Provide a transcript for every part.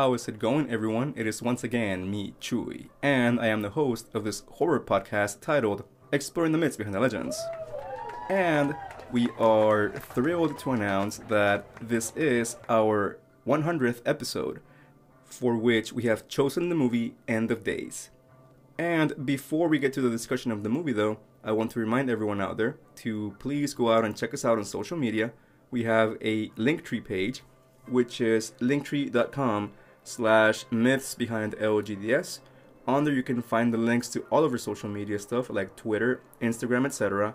How is it going, everyone? It is once again me, Chuy, and I am the host of this horror podcast titled Exploring the Myths Behind the Legends. And we are thrilled to announce that this is our 100th episode, for which we have chosen the movie End of Days. And before we get to the discussion of the movie, though, I want to remind everyone out there to please go out and check us out on social media. We have a Linktree page, which is linktree.com slash myths behind LGDS. On there, you can find the links to all of our social media stuff like Twitter, Instagram, etc.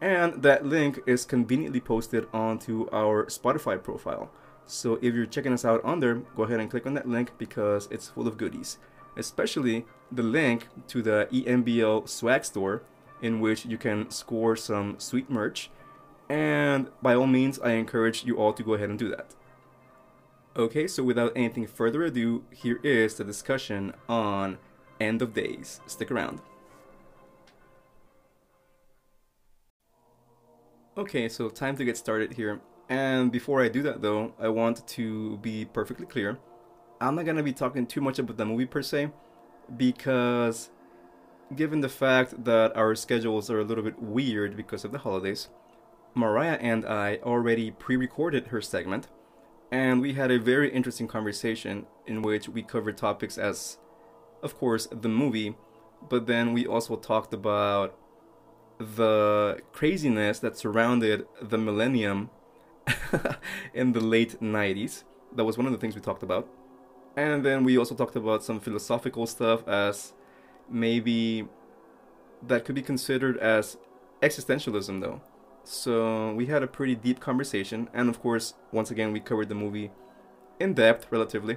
And that link is conveniently posted onto our Spotify profile. So if you're checking us out on there, go ahead and click on that link because it's full of goodies. Especially the link to the EMBL swag store, in which you can score some sweet merch. And by all means, I encourage you all to go ahead and do that. Okay, so without anything further ado, here is the discussion on End of Days. Stick around. Okay, so time to get started here. And before I do that though, I want to be perfectly clear. I'm not gonna be talking too much about the movie per se, because given the fact that our schedules are a little bit weird because of the holidays, Mariah and I already pre recorded her segment and we had a very interesting conversation in which we covered topics as, of course, the movie, but then we also talked about the craziness that surrounded the millennium in the late 90s. That was one of the things we talked about. And then we also talked about some philosophical stuff as maybe that could be considered as existentialism, though. So we had a pretty deep conversation, and of course, once again, we covered the movie in depth, relatively.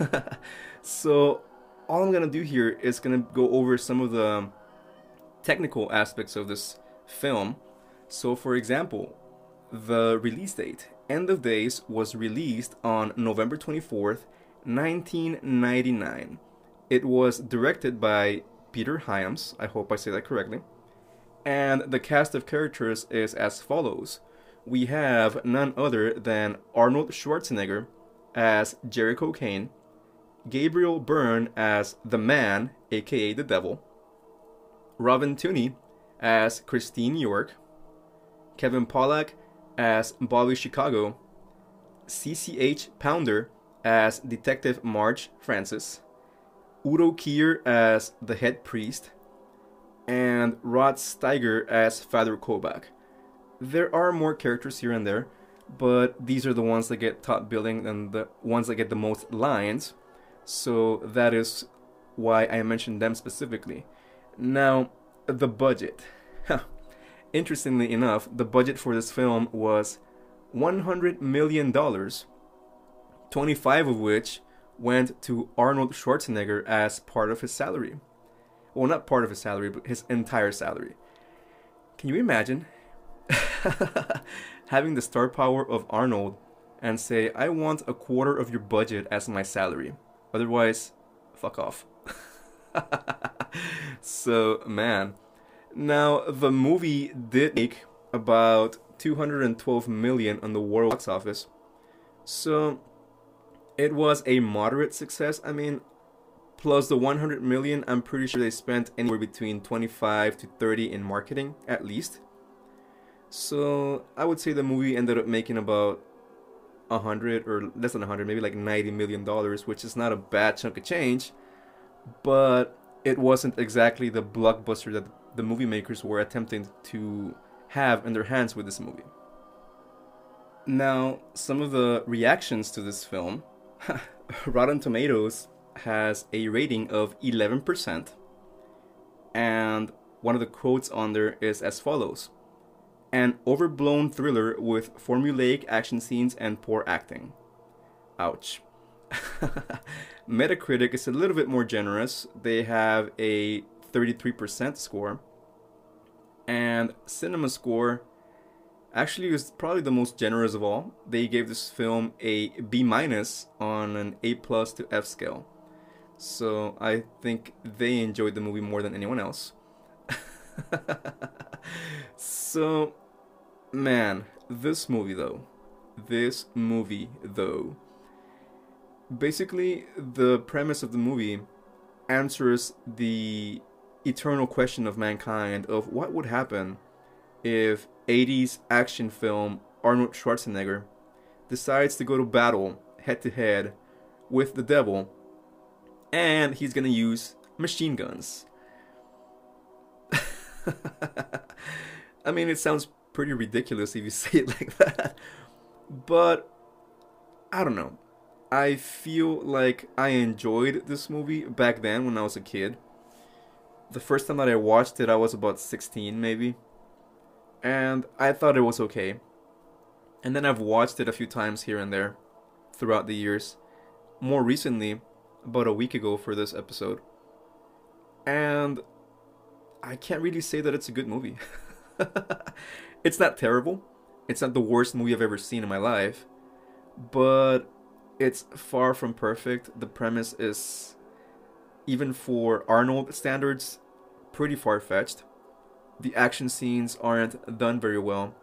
so all I'm gonna do here is gonna go over some of the technical aspects of this film. So, for example, the release date, End of Days, was released on November 24th, 1999. It was directed by Peter Hyams. I hope I say that correctly. And the cast of characters is as follows. We have none other than Arnold Schwarzenegger as Jericho Cane, Gabriel Byrne as the Man, aka the Devil, Robin Tunney as Christine York, Kevin Pollak as Bobby Chicago, CCH Pounder as Detective Marge Francis, Udo Kier as the head priest, and Rod Steiger as Father Kovak. There are more characters here and there, but these are the ones that get top billing and the ones that get the most lines. So that is why I mentioned them specifically. Now, the budget. Interestingly enough, the budget for this film was $100 million, 25 of which went to Arnold Schwarzenegger as part of his salary well, not part of his salary, but his entire salary. Can you imagine having the star power of Arnold and say, I want a quarter of your budget as my salary? Otherwise, fuck off. so, man. Now, the movie did make about 212 million on the world box office. So, it was a moderate success. I mean, plus the 100 million i'm pretty sure they spent anywhere between 25 to 30 in marketing at least. So i would say the movie ended up making about 100 or less than 100 maybe like 90 million dollars which is not a bad chunk of change but it wasn't exactly the blockbuster that the movie makers were attempting to have in their hands with this movie. Now some of the reactions to this film rotten tomatoes has a rating of 11%. And one of the quotes on there is as follows An overblown thriller with formulaic action scenes and poor acting. Ouch. Metacritic is a little bit more generous. They have a 33% score. And Cinema Score actually is probably the most generous of all. They gave this film a B minus on an A plus to F scale. So I think they enjoyed the movie more than anyone else. so, man, this movie though, this movie though, basically, the premise of the movie answers the eternal question of mankind of what would happen if 80s action film Arnold Schwarzenegger decides to go to battle head to head with the devil and he's to use machine guns. I mean, it sounds pretty ridiculous if you say it like that. But I don't know. I feel like I enjoyed this movie back then when I was a kid. The first time that I watched it, I was about 16 maybe. And I thought it was okay. And then I've watched it a few times here and there throughout the years. More recently, about a week ago for this episode. And I can't really say that it's a good movie. it's not terrible. It's not the worst movie I've ever seen in my life. But it's far from perfect. The premise is, even for Arnold standards, pretty far fetched. The action scenes aren't done very well.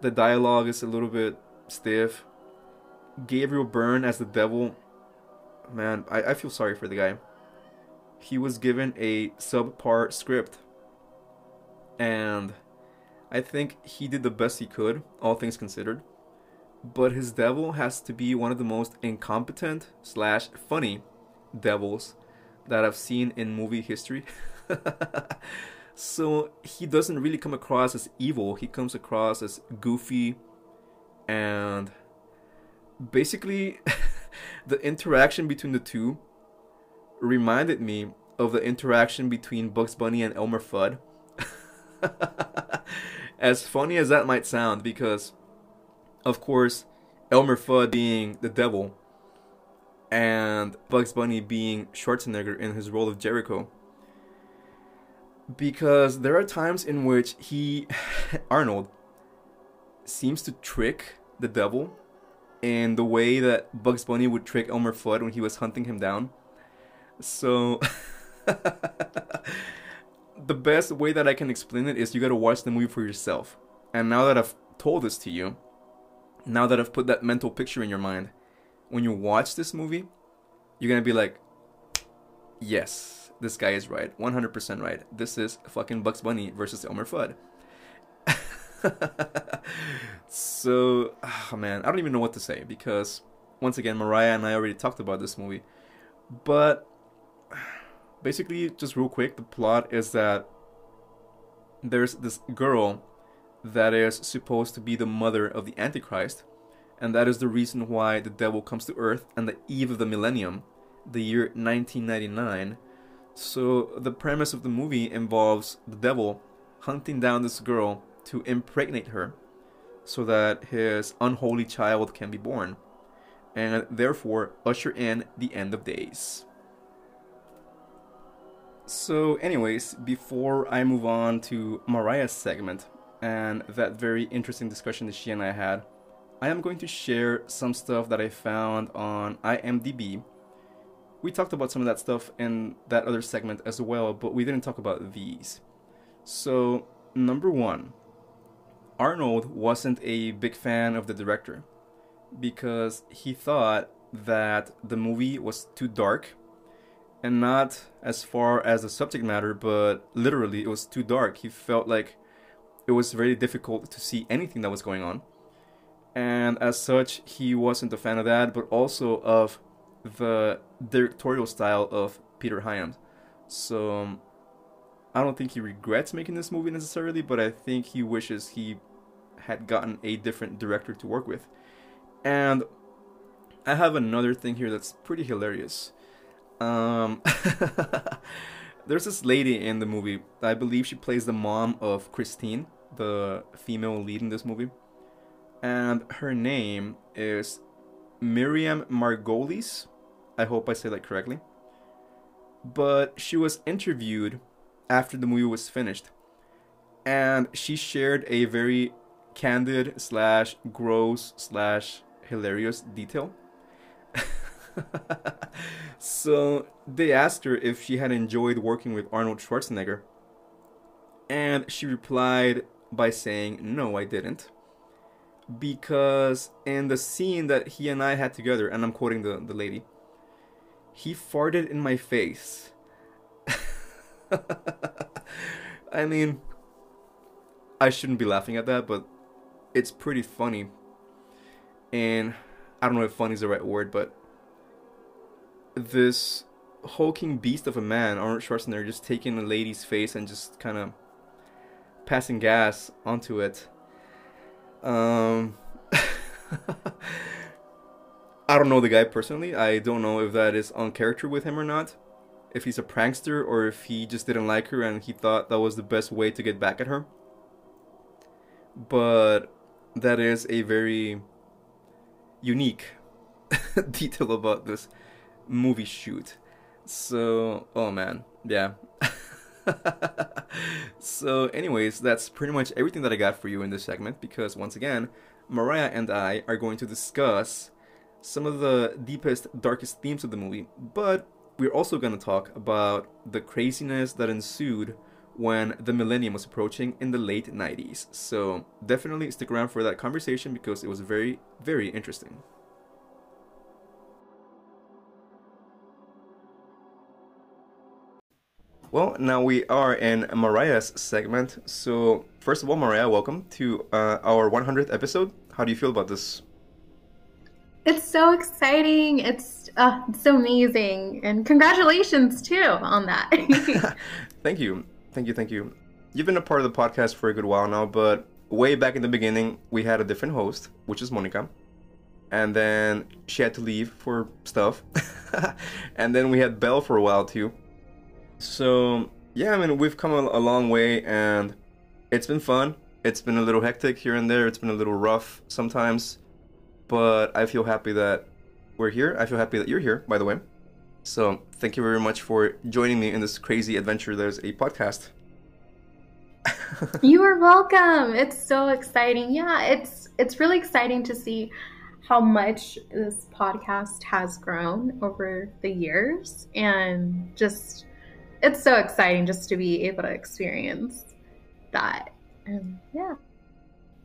The dialogue is a little bit stiff. Gabriel Byrne as the devil, man, I, I feel sorry for the guy. He was given a subpar script. And I think he did the best he could, all things considered but his devil has to be one of the most incompetent slash funny devils that I've seen in movie history. so he doesn't really come across as evil. He comes across as goofy and basically the interaction between the two reminded me of the interaction between Bugs Bunny and Elmer Fudd. as funny as that might sound because of course, Elmer Fudd being the devil, and Bugs Bunny being Schwarzenegger in his role of Jericho. Because there are times in which he, Arnold, seems to trick the devil in the way that Bugs Bunny would trick Elmer Fudd when he was hunting him down. So, the best way that I can explain it is you gotta watch the movie for yourself. And now that I've told this to you, now that I've put that mental picture in your mind, when you watch this movie, you're gonna be like, yes, this guy is right, 100% right. This is fucking Bugs Bunny versus Elmer Fudd. So, oh man, I don't even know what to say because, once again, Mariah and I already talked about this movie. But, basically, just real quick, the plot is that there's this girl that is supposed to be the mother of the Antichrist, and that is the reason why the devil comes to Earth on the eve of the millennium, the year 1999. So the premise of the movie involves the devil hunting down this girl to impregnate her so that his unholy child can be born and therefore usher in the end of days. So, anyways, before I move on to Mariah's segment, and that very interesting discussion that she and I had, I am going to share some stuff that I found on IMDb. We talked about some of that stuff in that other segment as well, but we didn't talk about these. So, number one, Arnold wasn't a big fan of the director because he thought that the movie was too dark and not as far as the subject matter, but literally it was too dark. He felt like it was very difficult to see anything that was going on. And as such, he wasn't a fan of that, but also of the directorial style of Peter Hyams. So um, I don't think he regrets making this movie necessarily, but I think he wishes he had gotten a different director to work with. And I have another thing here that's pretty hilarious. Um, there's this lady in the movie. I believe she plays the mom of Christine, the female lead in this movie. And her name is Miriam Margolyes. I hope I say that correctly. But she was interviewed after the movie was finished. And she shared a very candid slash gross slash hilarious detail. so they asked her if she had enjoyed working with Arnold Schwarzenegger. And she replied by saying, No, I didn't. because in the scene that he and I had together, and I'm quoting the, the lady, he farted in my face. I mean, I shouldn't be laughing at that, but it's pretty funny. And I don't know if funny is the right word, but this hulking beast of a man, Arnold Schwarzenegger, just taking a lady's face and just kind of passing gas onto it. Um, I don't know the guy personally. I don't know if that is on character with him or not. If he's a prankster or if he just didn't like her and he thought that was the best way to get back at her. But that is a very unique detail about this movie shoot. So, oh man, yeah. so, anyways, that's pretty much everything that I got for you in this segment because, once again, Mariah and I are going to discuss some of the deepest, darkest themes of the movie, but we're also going to talk about the craziness that ensued when the millennium was approaching in the late 90s. So, definitely stick around for that conversation because it was very, very interesting. Well, now we are in Mariah's segment. So, first of all, Mariah, welcome to uh, our 100th episode. How do you feel about this? It's so exciting. It's, uh, it's so amazing. And congratulations, too, on that. thank you. Thank you. Thank you. You've been a part of the podcast for a good while now, but way back in the beginning, we had a different host, which is Monica. And then she had to leave for stuff. and then we had Belle for a while, too so yeah, I mean we've come a, a long way, and it's been fun. It's been a little hectic here and there. It's been a little rough sometimes, but I feel happy that we're here. I feel happy that you're here, by the way. So thank you very much for joining me in this crazy adventure that is a podcast. you are welcome. It's so exciting. Yeah, it's it's really exciting to see how much this podcast has grown over the years and just it's so exciting just to be able to experience that. And yeah.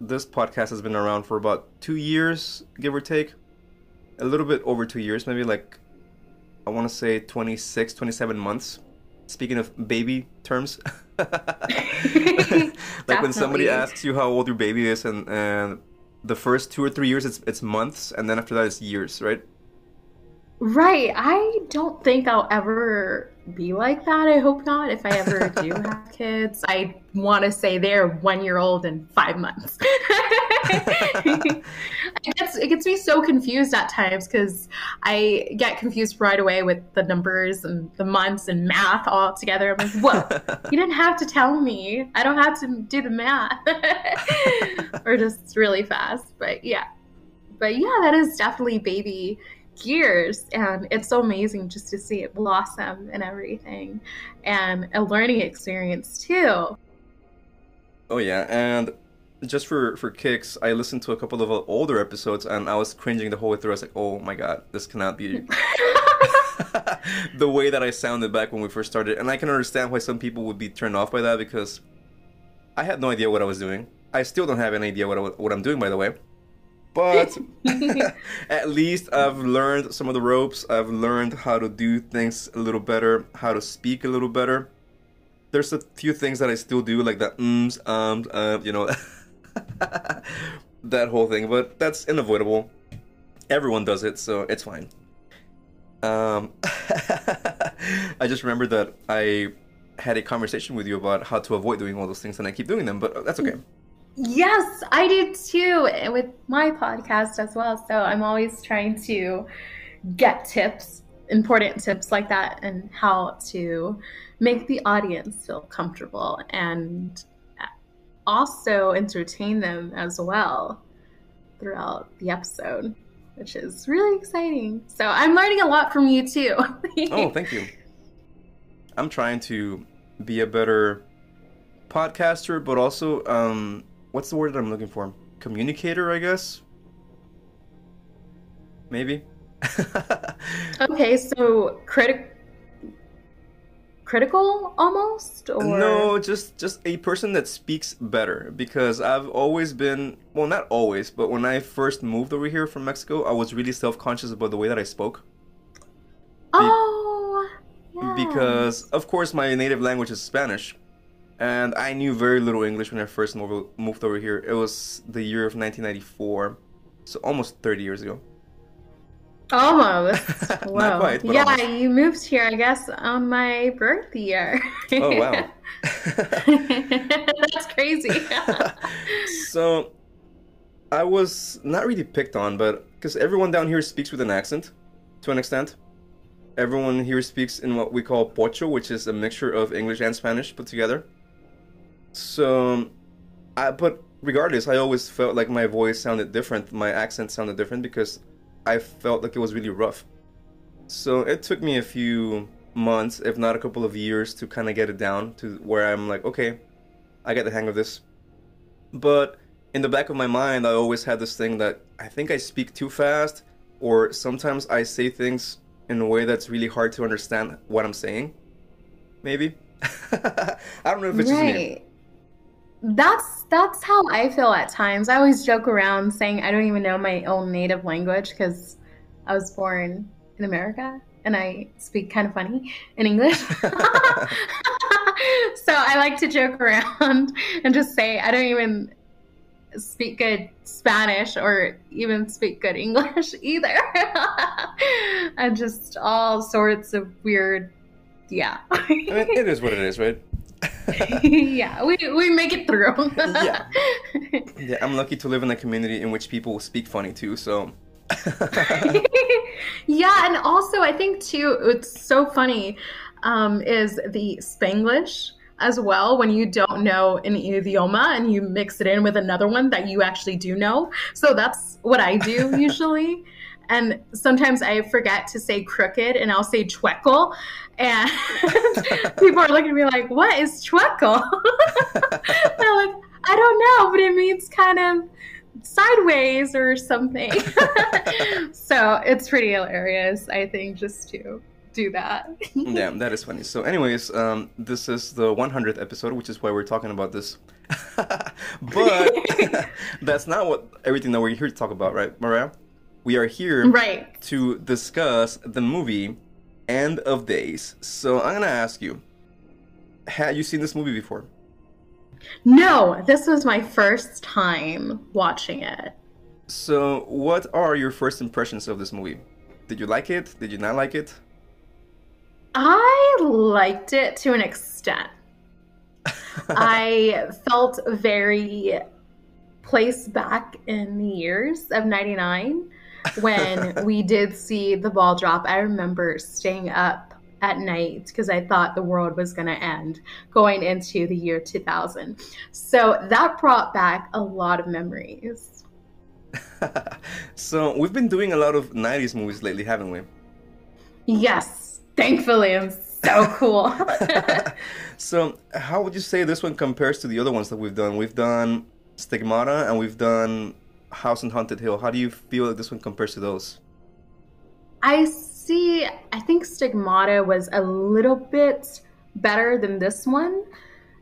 This podcast has been around for about two years, give or take. A little bit over two years, maybe like, I want to say 26, 27 months. Speaking of baby terms. like when somebody asks you how old your baby is and, and the first two or three years it's it's months and then after that it's years, right? Right. I don't think I'll ever be like that. I hope not. If I ever do have kids, I want to say they're one year old and five months. it, gets, it gets me so confused at times because I get confused right away with the numbers and the months and math all together. I'm like, whoa, you didn't have to tell me. I don't have to do the math. or just really fast. But yeah. But yeah, that is definitely baby years and it's so amazing just to see it blossom and everything and a learning experience too. Oh yeah and just for for kicks i listened to a couple of uh, older episodes and i was cringing the whole way through. I was like oh my god this cannot be the way that i sounded back when we first started. And i can understand why some people would be turned off by that because i had no idea what i was doing. I still don't have any idea what, I, what i'm doing by the way but at least I've learned some of the ropes. I've learned how to do things a little better, how to speak a little better. There's a few things that I still do, like the ums, ums, uh, you know, that whole thing. But that's unavoidable. Everyone does it, so it's fine. Um, I just remembered that I had a conversation with you about how to avoid doing all those things, and I keep doing them, but that's okay. Yes, I do too, with my podcast as well. So I'm always trying to get tips, important tips like that, and how to make the audience feel comfortable and also entertain them as well throughout the episode, which is really exciting. So I'm learning a lot from you too. oh, thank you. I'm trying to be a better podcaster, but also um, what's the word that I'm looking for? Communicator, I guess. Maybe. okay, so critic critical almost or No, just just a person that speaks better because I've always been well, not always, but when I first moved over here from Mexico, I was really self-conscious about the way that I spoke Oh yeah. because of course my native language is Spanish. And I knew very little English when I first moved moved over here. It was the year of 1994, so almost 30 years ago. Almost. Whoa. quite, yeah, almost. you moved here, I guess, on my birth year. Oh wow. That's crazy. so I was not really picked on, but because everyone down here speaks with an accent to an extent. Everyone here speaks in what we call pocho, which is a mixture of English and Spanish put together. So, um, I but regardless, I always felt like my voice sounded different, my accent sounded different because I felt like it was really rough. So it took me a few months, if not a couple of years, to kind of get it down to where I'm like, okay, I get the hang of this. But in the back of my mind, I always had this thing that I think I speak too fast, or sometimes I say things in a way that's really hard to understand what I'm saying. Maybe. I don't know if it's just me. That's that's how I feel at times. I always joke around saying I don't even know my own native language because I was born in America and I speak kind of funny in English. so I like to joke around and just say I don't even speak good Spanish or even speak good English either. and just all sorts of weird yeah. I mean, it is what it is, right? yeah, we, we make it through. Yeah. yeah, I'm lucky to live in a community in which people speak funny too, so. yeah, and also I think too, it's so funny um, is the Spanglish as well when you don't know an idioma and you mix it in with another one that you actually do know. So that's what I do usually. And sometimes I forget to say crooked and I'll say chueco. And people are looking at me like, what is chueco? They're like, I don't know, but it means kind of sideways or something. so it's pretty hilarious, I think, just to do that. yeah, that is funny. So, anyways, um, this is the 100th episode, which is why we're talking about this. but that's not what everything that we're here to talk about, right, Mariah? We are here right. to discuss the movie End of Days. So, I'm gonna ask you: Had you seen this movie before? No, this was my first time watching it. So, what are your first impressions of this movie? Did you like it? Did you not like it? I liked it to an extent. I felt very placed back in the years of 99 when we did see the ball drop. I remember staying up at night because I thought the world was going to end going into the year 2000. So that brought back a lot of memories. so we've been doing a lot of 90s movies lately, haven't we? Yes, thankfully. I'm so cool. so, how would you say this one compares to the other ones that we've done? We've done Stigmata and we've done House on Haunted Hill. How do you feel like this one compares to those? I see, I think Stigmata was a little bit better than this one,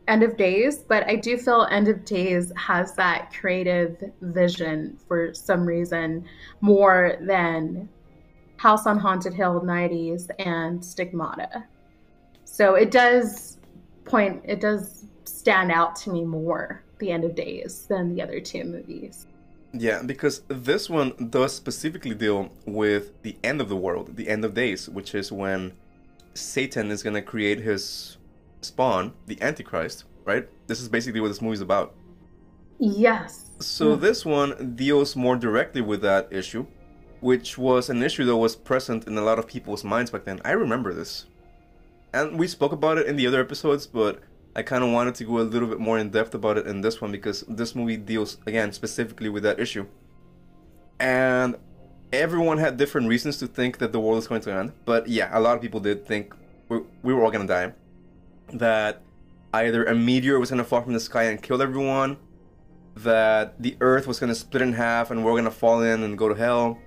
End of Days, but I do feel End of Days has that creative vision for some reason more than House on Haunted Hill 90s and Stigmata. So it does point, it does stand out to me more, The End of Days, than the other two movies. Yeah, because this one does specifically deal with the end of the world, the end of days, which is when Satan is going to create his spawn, the Antichrist, right? This is basically what this movie is about. Yes. So mm. this one deals more directly with that issue, which was an issue that was present in a lot of people's minds back then. I remember this. And we spoke about it in the other episodes, but I kind of wanted to go a little bit more in depth about it in this one because this movie deals, again, specifically with that issue. And everyone had different reasons to think that the world is going to end. But yeah, a lot of people did think we, we were all going to die. That either a meteor was going to fall from the sky and kill everyone, that the earth was going to split in half and we're going to fall in and go to hell.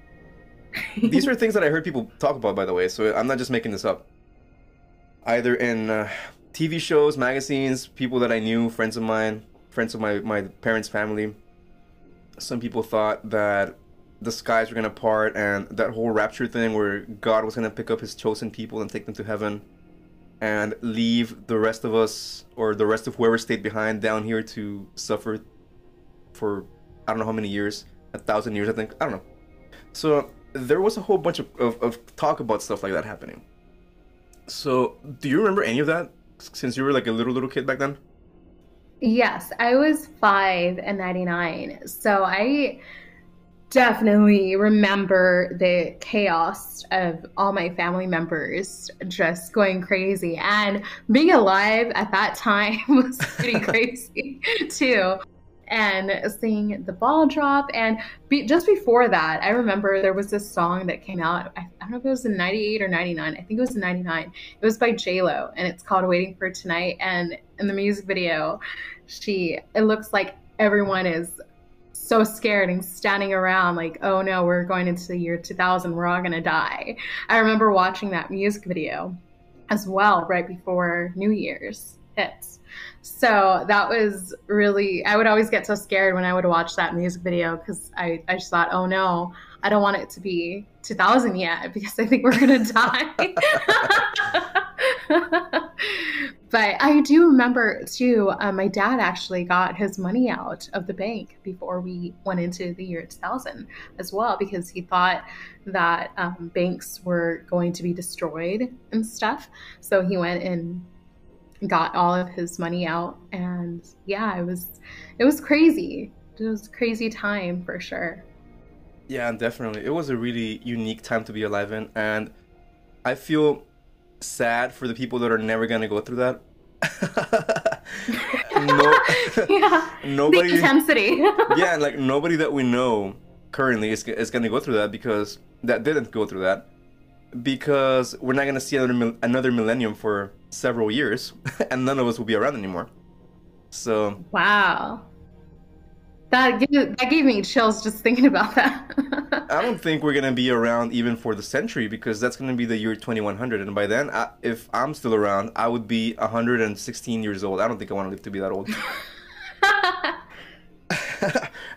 These are things that I heard people talk about, by the way, so I'm not just making this up. either in uh, TV shows, magazines, people that I knew, friends of mine, friends of my, my parents' family. Some people thought that the skies were to part and that whole rapture thing where God was to pick up his chosen people and take them to heaven and leave the rest of us or the rest of whoever stayed behind down here to suffer for I don't know how many years, a thousand years, I think. I don't know. So there was a whole bunch of, of, of talk about stuff like that happening. So do you remember any of that since you were like a little little kid back then? Yes, I was five and 99. So I definitely remember the chaos of all my family members just going crazy. And being alive at that time was pretty crazy too. And seeing the ball drop. And be, just before that, I remember there was this song that came out. I, I, don't know if it was in 98 or 99. I think it was in 99. It was by J-Lo and it's called Waiting for Tonight. And in the music video, she, it looks like everyone is so scared and standing around like, oh no, we're going into the year 2000, we're all gonna die. I remember watching that music video as well right before New Year's So that was really, I would always get so scared when I would watch that music video because I, I just thought, oh no, I don't want it to be 2000 yet because I think we're going to die. but I do remember too, uh, my dad actually got his money out of the bank before we went into the year 2000 as well because he thought that um, banks were going to be destroyed and stuff. So he went and got all of his money out and yeah it was it was crazy. It was a crazy time for sure. Yeah definitely. It was a really unique time to be alive in and i feel sad for the people that are never going to go through that. No, yeah. Nobody the intensity. Yeah like nobody that we know currently is, is going to go through that because that didn't go through that because we're not going to see another another millennium for several years, and none of us will be around anymore. So wow, that gave, that gave me chills just thinking about that. I don't think we're gonna be around even for the century because that's gonna be the year 2100, and by then, I, if I'm still around, I would be 116 years old. I don't think I want to live to be that old.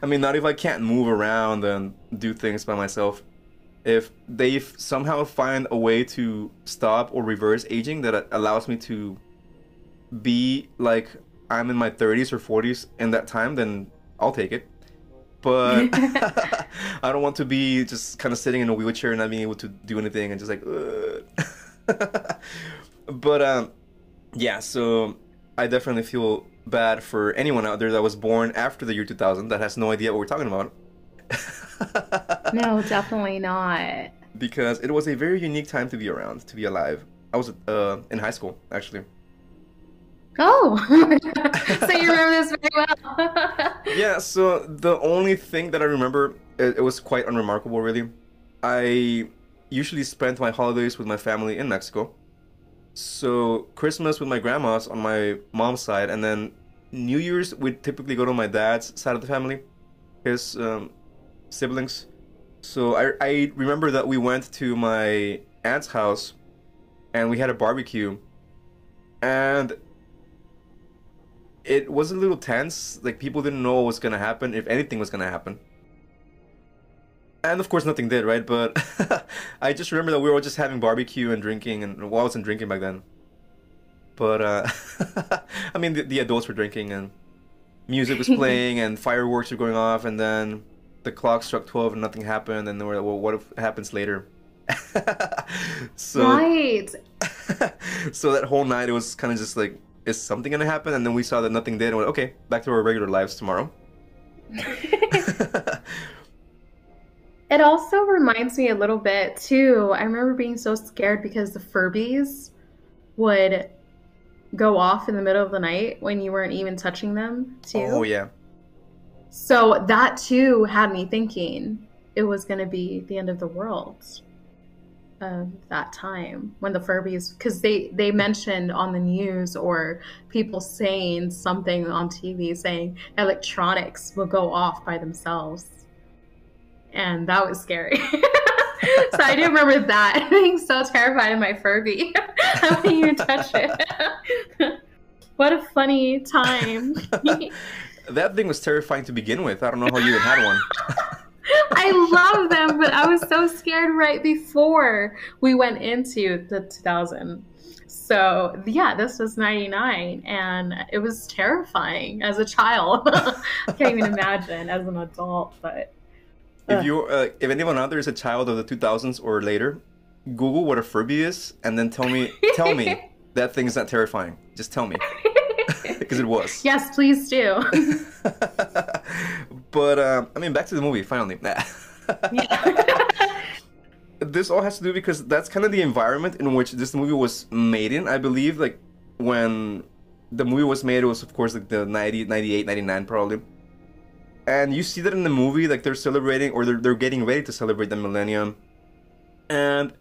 I mean, not if I can't move around and do things by myself if they somehow find a way to stop or reverse aging that allows me to be like I'm in my 30s or 40s in that time, then I'll take it. But I don't want to be just kind of sitting in a wheelchair and not being able to do anything and just like. but um, yeah, so I definitely feel bad for anyone out there that was born after the year 2000 that has no idea what we're talking about. no, definitely not. Because it was a very unique time to be around, to be alive. I was uh, in high school, actually. Oh, so you remember this very well. yeah, so the only thing that I remember, it, it was quite unremarkable, really. I usually spent my holidays with my family in Mexico. So Christmas with my grandmas on my mom's side, and then New Year's we'd typically go to my dad's side of the family. His um, siblings. So I, I remember that we went to my aunt's house and we had a barbecue and it was a little tense. Like people didn't know what was gonna happen, if anything was gonna happen. And of course, nothing did, right? But I just remember that we were all just having barbecue and drinking, and well, I wasn't drinking back then. But uh, I mean, the, the adults were drinking, and music was playing, and fireworks were going off, and then the clock struck 12 and nothing happened and then we're like well what happens later? So right. so that whole night it was kind of just like is something gonna happen? And then we saw that nothing did and went okay back to our regular lives tomorrow. It also reminds me a little bit too. I remember being so scared because the furbies would go off in the middle of the night when you weren't even touching them too. Oh yeah so that too had me thinking it was going to be the end of the world of that time when the Furbies, because they they mentioned on the news or people saying something on TV saying electronics will go off by themselves, and that was scary. so I do remember that being so terrified of my Furby. I wouldn't even touch it. what a funny time. That thing was terrifying to begin with. I don't know how you even had one. I love them, but I was so scared right before we went into the 2000. So yeah, this was 99 and it was terrifying as a child. I can't even imagine as an adult, but if you uh, if anyone out there is a child of the 2000s or later, Google what a Furby is and then tell me tell me that thing is not terrifying. Just tell me. Because it was. Yes, please do. but um, I mean, back to the movie. Finally, this all has to do because that's kind of the environment in which this movie was made in. I believe, like when the movie was made, it was of course like the 90, 98, 99 probably. And you see that in the movie, like they're celebrating or they're, they're getting ready to celebrate the millennium. And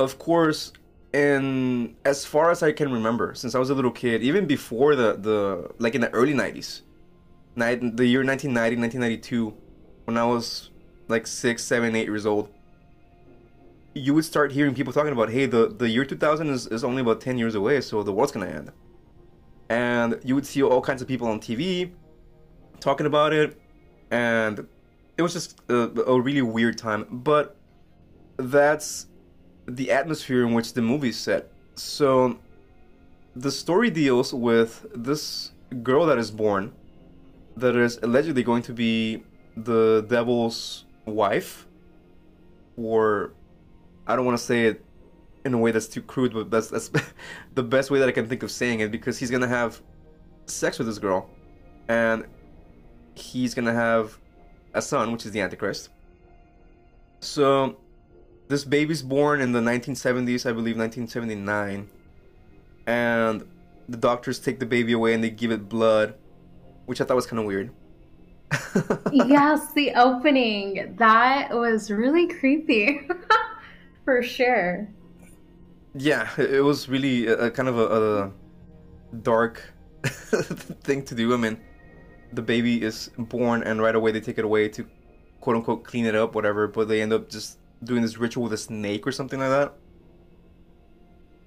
of course, in as far as I can remember, since I was a little kid, even before the, the like in the early 90s, night the year 1990, 1992, when I was like six, seven, eight years old, you would start hearing people talking about, hey, the, the year 2000 is, is only about 10 years away, so the world's gonna end. And you would see all kinds of people on TV talking about it, and it was just a, a really weird time. But that's the atmosphere in which the movie is set. So the story deals with this girl that is born that is allegedly going to be the devil's wife or I don't want to say it in a way that's too crude, but that's that's the best way that I can think of saying it because he's gonna have sex with this girl, and he's gonna have a son, which is the Antichrist. So this baby's born in the 1970s, I believe 1979, and the doctors take the baby away and they give it blood, which I thought was kind of weird. yes, the opening that was really creepy, for sure. Yeah, it was really a, a kind of a, a dark thing to do. I mean, the baby is born and right away they take it away to quote unquote clean it up, whatever, but they end up just doing this ritual with a snake or something like that.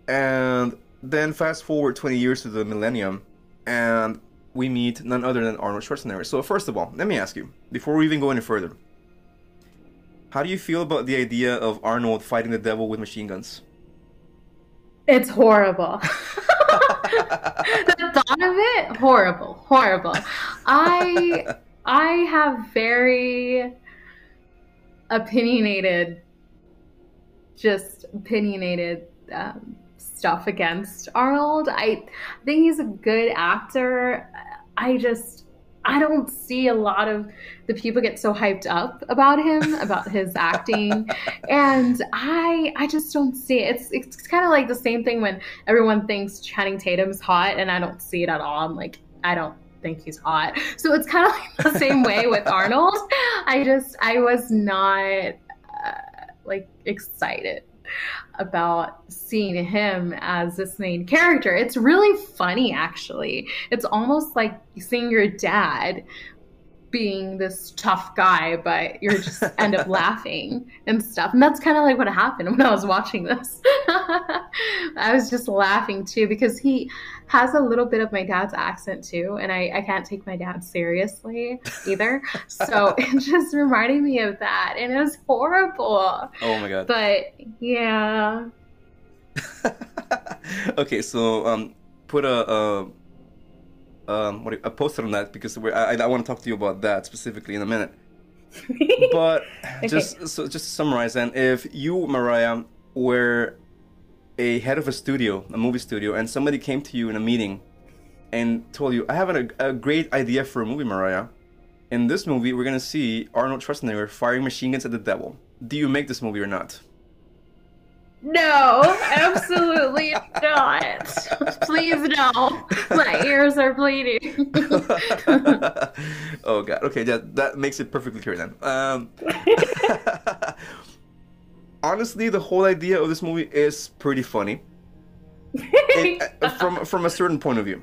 And then fast forward 20 years to the millennium, and we meet none other than Arnold Schwarzenegger. So, first of all, let me ask you, before we even go any further, how do you feel about the idea of Arnold fighting the devil with machine guns? It's horrible. the thought of it, horrible, horrible. I I have very opinionated, just opinionated um, stuff against Arnold. I think he's a good actor. I just I don't see a lot of the people get so hyped up about him, about his acting, and I I just don't see it. It's it's kind of like the same thing when everyone thinks Channing Tatum's hot, and I don't see it at all. I'm like I don't think he's hot. So it's kind of like the same way with Arnold. I just I was not like excited about seeing him as this main character. It's really funny, actually. It's almost like seeing your dad being this tough guy, but you're just end up laughing and stuff. And that's kind of like what happened when I was watching this. I was just laughing too because he has a little bit of my dad's accent too, and I, I can't take my dad seriously either. so it just reminded me of that, and it was horrible. Oh my god! But yeah. okay, so um, put a. a um, what a poster on that because I, I want to talk to you about that specifically in a minute. but okay. just so just to summarize, and if you, Mariah, were a head of a studio, a movie studio, and somebody came to you in a meeting and told you, I have a, a great idea for a movie, Mariah. In this movie, we're going to see Arnold Schwarzenegger firing machine guns at the devil. Do you make this movie or not? No, absolutely not. Please no. My ears are bleeding. oh god. Okay, that that makes it perfectly clear then. Um, honestly, the whole idea of this movie is pretty funny. it, uh, from from a certain point of view.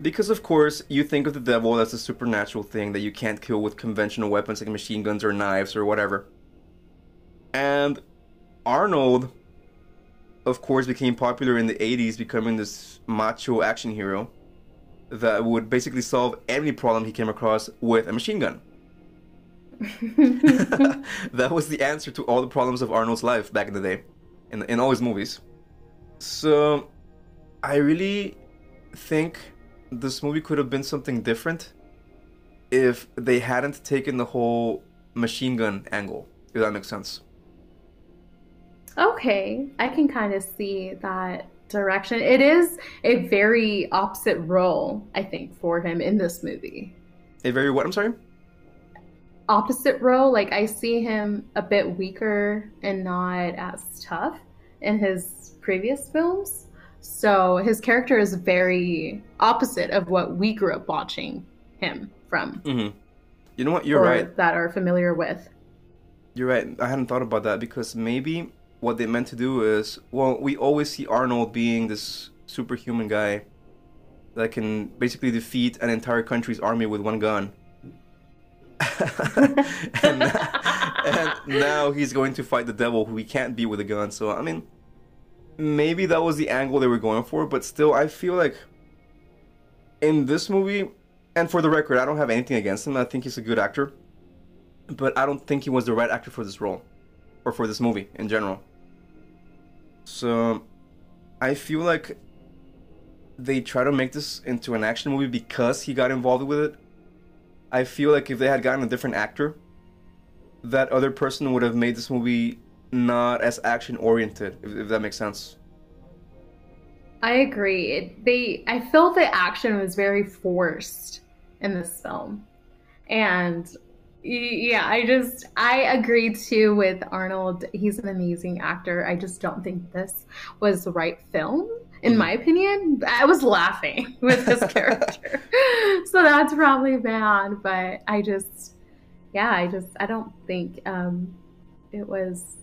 Because of course you think of the devil as a supernatural thing that you can't kill with conventional weapons like machine guns or knives or whatever. And Arnold of course, became popular in the 80s, becoming this macho action hero that would basically solve any problem he came across with a machine gun. that was the answer to all the problems of Arnold's life back in the day, in, in all his movies. So, I really think this movie could have been something different if they hadn't taken the whole machine gun angle, if that makes sense. Okay, I can kind of see that direction. It is a very opposite role, I think, for him in this movie. A very what? I'm sorry? Opposite role. Like, I see him a bit weaker and not as tough in his previous films. So his character is very opposite of what we grew up watching him from. Mm-hmm. You know what? You're right. That are familiar with. You're right. I hadn't thought about that because maybe what they meant to do is well, we always see Arnold being this superhuman guy that can basically defeat an entire country's army with one gun. and, and, now he's going to fight the devil who he can't beat with a gun. So, I mean, maybe that was the angle they were going for, but still, I feel like in this movie, and for the record, I don't have anything against him. I think he's a good actor, but I don't think he was the right actor for this role or for this movie in general. So I feel like they try to make this into an action movie because he got involved with it. I feel like if they had gotten a different actor, that other person would have made this movie not as action oriented, if, if, that makes sense. I agree. It, they, I felt the action was very forced in this film, and yeah, I just I agree too with Arnold. He's an amazing actor. I just don't think this was the right film in my mm-hmm. opinion. I was laughing with his character. so that's probably bad, but I just yeah, I just I don't think um it was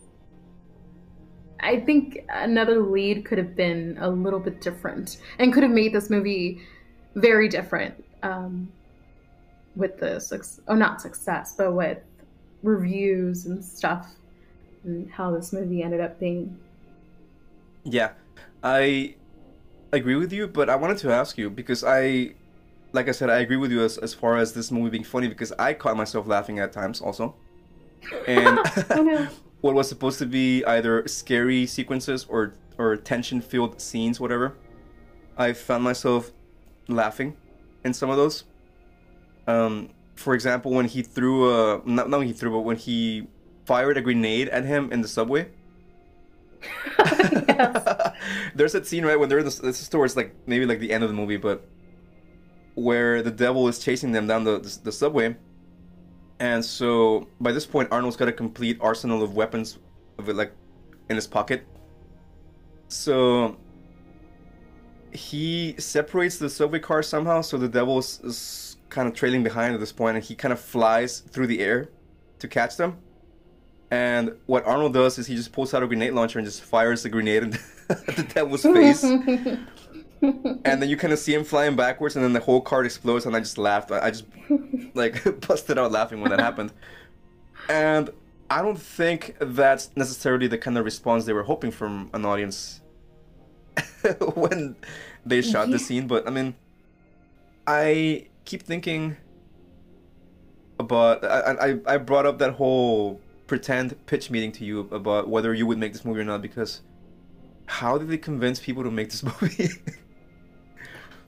I think another lead could have been a little bit different and could have made this movie very different. Um with the success, oh not success, but with reviews and stuff, and how this movie ended up being. Yeah, I agree with you, but I wanted to ask you because I, like I said, I agree with you as as far as this movie being funny because I caught myself laughing at times also, and. what was supposed to be either scary sequences or or tension filled scenes whatever i found myself laughing in some of those um, for example, when he threw a not, not when he threw, but when he fired a grenade at him in the subway. There's that scene right when they're in the, this is towards like maybe like the end of the movie, but where the devil is chasing them down the, the, the subway, and so by this point Arnold's got a complete arsenal of weapons of it like in his pocket. So he separates the subway car somehow, so the devil is kind of trailing behind at this point, and he kind of flies through the air to catch them. And what Arnold does is he just pulls out a grenade launcher and just fires the grenade at the devil's face. and then you kind of see him flying backwards, and then the whole cart explodes. And I just laughed. I just like busted out laughing when that happened. And I don't think that's necessarily the kind of response they were hoping from an audience when they shot yeah. the scene. But I mean, I keep thinking about I, I I brought up that whole pretend pitch meeting to you about whether you would make this movie or not because how did they convince people to make this movie?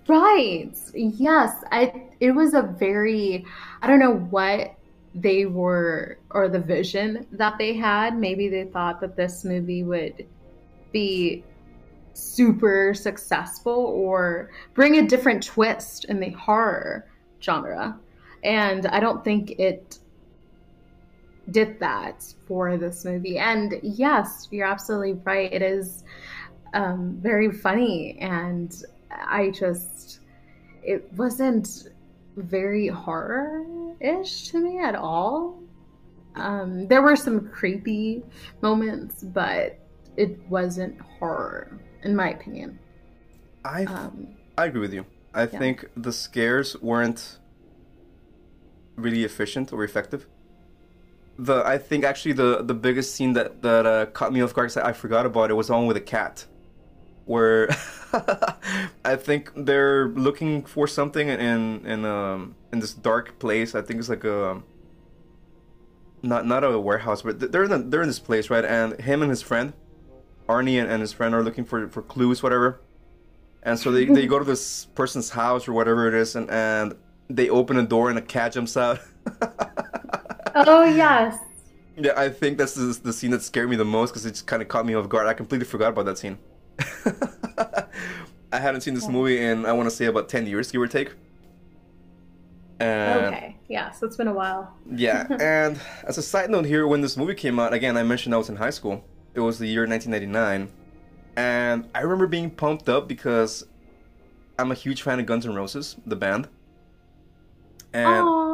right. Yes. I it was a very I don't know what they were or the vision that they had. Maybe they thought that this movie would be super successful or bring a different twist in the horror genre. And I don't think it did that for this movie. And yes, you're absolutely right. It is um, very funny. And I just, it wasn't very horror ish to me at all. Um, there were some creepy moments, but it wasn't horror, in my opinion. I, um, I agree with you. I yeah. think the scares weren't really efficient or effective. The I think actually the the biggest scene that that uh, caught me off guard, I forgot about it, was the one with a cat. where I think they're looking for something in in um in this dark place. I think it's like a not not a warehouse, but they're in they're in this place, right? And him and his friend, Arnie and, and his friend are looking for for clues, whatever. And so they, they go to this person's house or whatever it is, and, and they open a door and a cat jumps out. oh yes. Yeah, I think that's the, the scene that scared me the most because it just kind of caught me off guard. I completely forgot about that scene. I hadn't seen this movie in I want to say about ten years, give or take. And okay, yeah, so it's been a while. yeah, and as a side note here, when this movie came out, again, I mentioned I was in high school. It was the year 1999, and I remember being pumped up because I'm a huge fan of Guns N' Roses, the band. And Aww.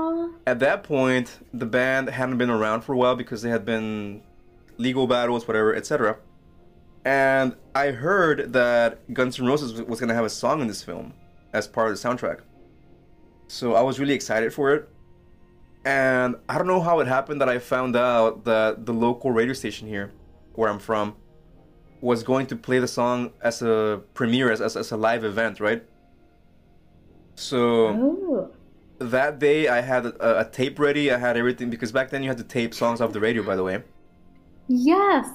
At that point, the band hadn't been around for a while because they had been legal battles, whatever, etc. And I heard that Guns N' Roses was going to have a song in this film as part of the soundtrack. So I was really excited for it. And I don't know how it happened that I found out that the local radio station here, where I'm from, was going to play the song as a premiere, as, as, as a live event, right? So Ooh. That day I had a, a, tape ready. I had everything because back then you had to tape songs off the radio, by the way. Yes.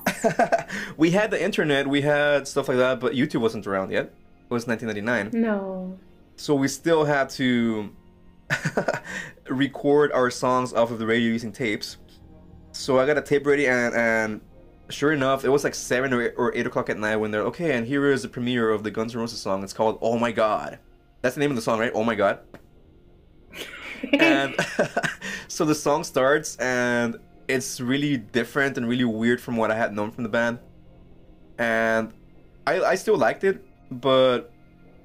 we had the internet, we had stuff like that, but YouTube wasn't around yet. It was 1999. No. So we still had to record our songs off of the radio using tapes. So I got a tape ready, and, and sure enough, it was like 7 or 8, or 8 o'clock at night when they're okay, and here is the premiere of the Guns N' Roses song. It's called Oh My God. That's the name of the song, right? Oh My God. And so the song starts, and it's really different and really weird from what I had known from the band. And I, I still liked it, but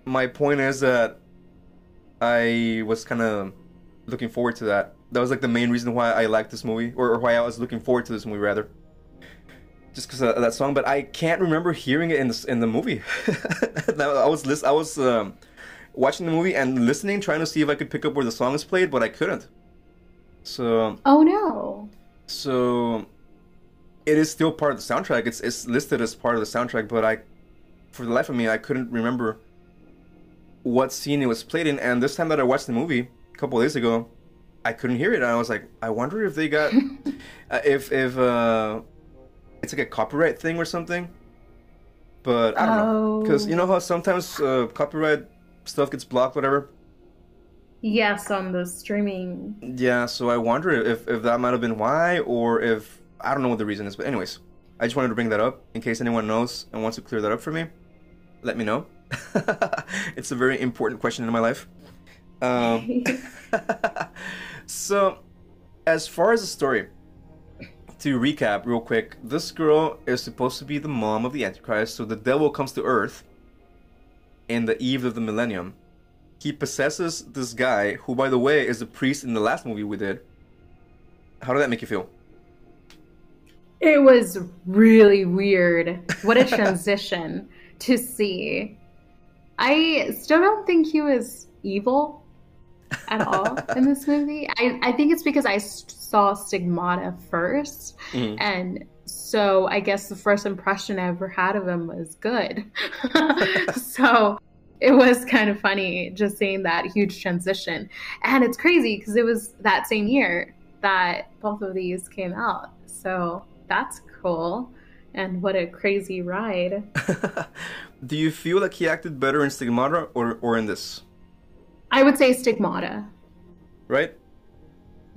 my point is that I was kind of looking forward to that. That was like the main reason why I liked this movie, or, or why I was looking forward to this movie rather. Just because of that song, but I can't remember hearing it in the, in the movie. I was list, I was um, watching the movie and listening, trying to see if I could pick up where the song is played, but I couldn't. So. Oh no. So, it is still part of the soundtrack. It's it's listed as part of the soundtrack, but I, for the life of me, I couldn't remember what scene it was played in. And this time that I watched the movie a couple days ago, I couldn't hear it. And I was like, I wonder if they got, uh, if if uh, it's like a copyright thing or something. But I don't oh. know, because you know how sometimes uh, copyright stuff gets blocked, whatever. Yes, on the streaming. Yeah, so I wonder if if that might have been why, or if I don't know what the reason is. But anyways, I just wanted to bring that up in case anyone knows and wants to clear that up for me. Let me know. it's a very important question in my life. Um, so, as far as the story, to recap real quick, this girl is supposed to be the mom of the Antichrist, so the devil comes to Earth in the eve of the millennium. He possesses this guy, who, by the way, is the priest in the last movie we did. How did that make you feel? It was really weird. What a transition to see I still don't think he was evil at all in this movie. I, I think it's because I saw Stigmata 1st mm-hmm. and so I guess the first impression I ever had of him was good. so it was kind of funny just seeing that huge transition. And it's crazy because it was that same year that both of these came out. So that's cool. And what a crazy ride. Do you feel like he acted better in Stigmata or, or in this? I would say Stigmata. Right?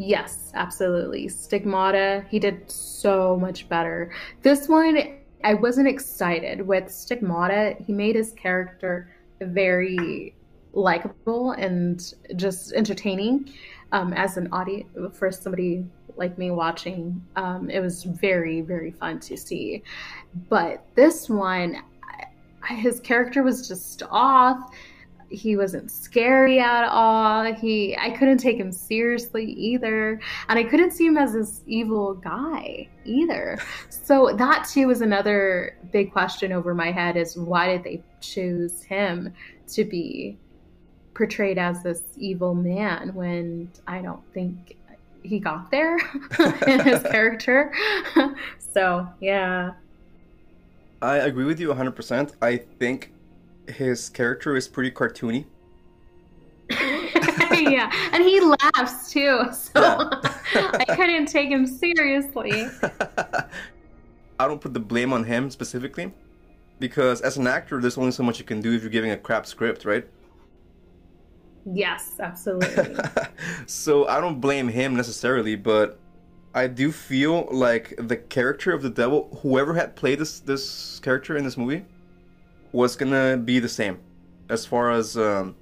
Yes, absolutely. Stigmata, he did so much better. This one, I wasn't excited. With Stigmata, he made his character very likable and just entertaining um, as an audience for somebody like me watching. Um, it was very, very fun to see. But this one, his character was just off. He wasn't scary at all. He I couldn't take him seriously either. And I couldn't see him as this evil guy either. So that too was another big question over my head is why did they choose him to be portrayed as this evil man when I don't think he got there in his character. so, yeah. I agree with you 100%. I think his character is pretty cartoony. yeah, and he laughs too, so yeah. I couldn't take him seriously. I don't put the blame on him specifically because as an actor, there's only so much you can do if you're giving a crap script, right? Yes, absolutely. so I don't blame him necessarily, but I do feel like the character of the devil, whoever had played this this character in this movie, was gonna be the same, as far as um,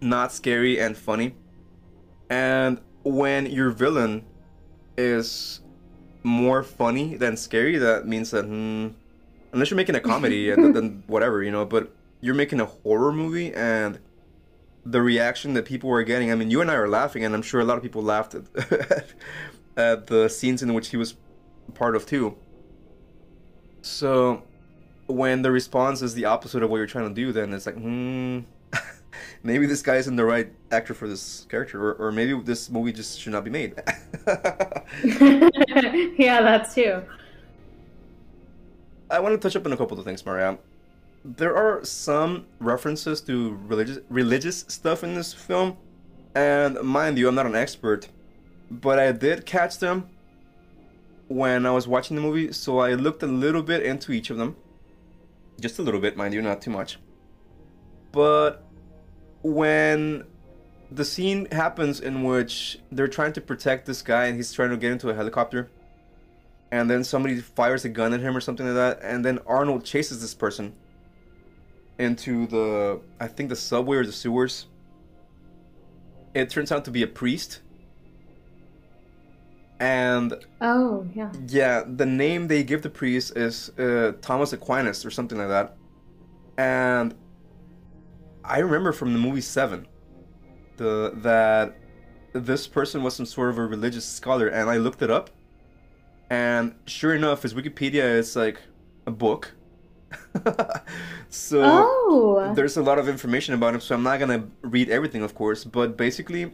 not scary and funny. And when your villain is more funny than scary, that means that hmm, unless you're making a comedy, and then whatever you know, but you're making a horror movie and the reaction that people were getting. I mean, you and I are laughing, and I'm sure a lot of people laughed at, at the scenes in which he was part of too. So, when the response is the opposite of what you're trying to do, then it's like, hmm, maybe this guy isn't the right actor for this character, or, or maybe this movie just should not be made. yeah, that's too. I want to touch up on a couple of things, Mariah there are some references to religious religious stuff in this film, and mind you, I'm not an expert, but I did catch them when I was watching the movie, so I looked a little bit into each of them. Just a little bit, mind you, not too much. But when the scene happens in which they're trying to protect this guy and he's trying to get into a helicopter, and then somebody fires a gun at him or something like that, and then Arnold chases this person into the I think the subway or the sewers. It turns out to be a priest. And oh yeah, yeah. The name they give the priest is uh, Thomas Aquinas or something like that. And I remember from the movie Seven, the that this person was some sort of a religious scholar, and I looked it up. And sure enough, his Wikipedia is like a book so oh. there's a lot of information about him, so I'm not gonna read everything, of course. But basically,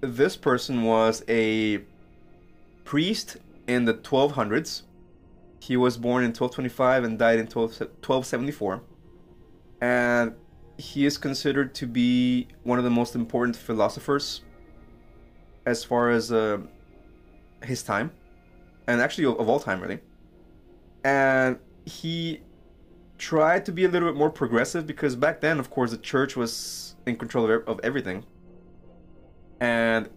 this person was a priest in the 1200s. He was born in 1225 and died in 12, 1274. And he is considered to be one of the most important philosophers as far as uh, his time, and actually of, all time, really. And he tried to be a little bit more progressive because back then, of course, the church was in control of, everything, and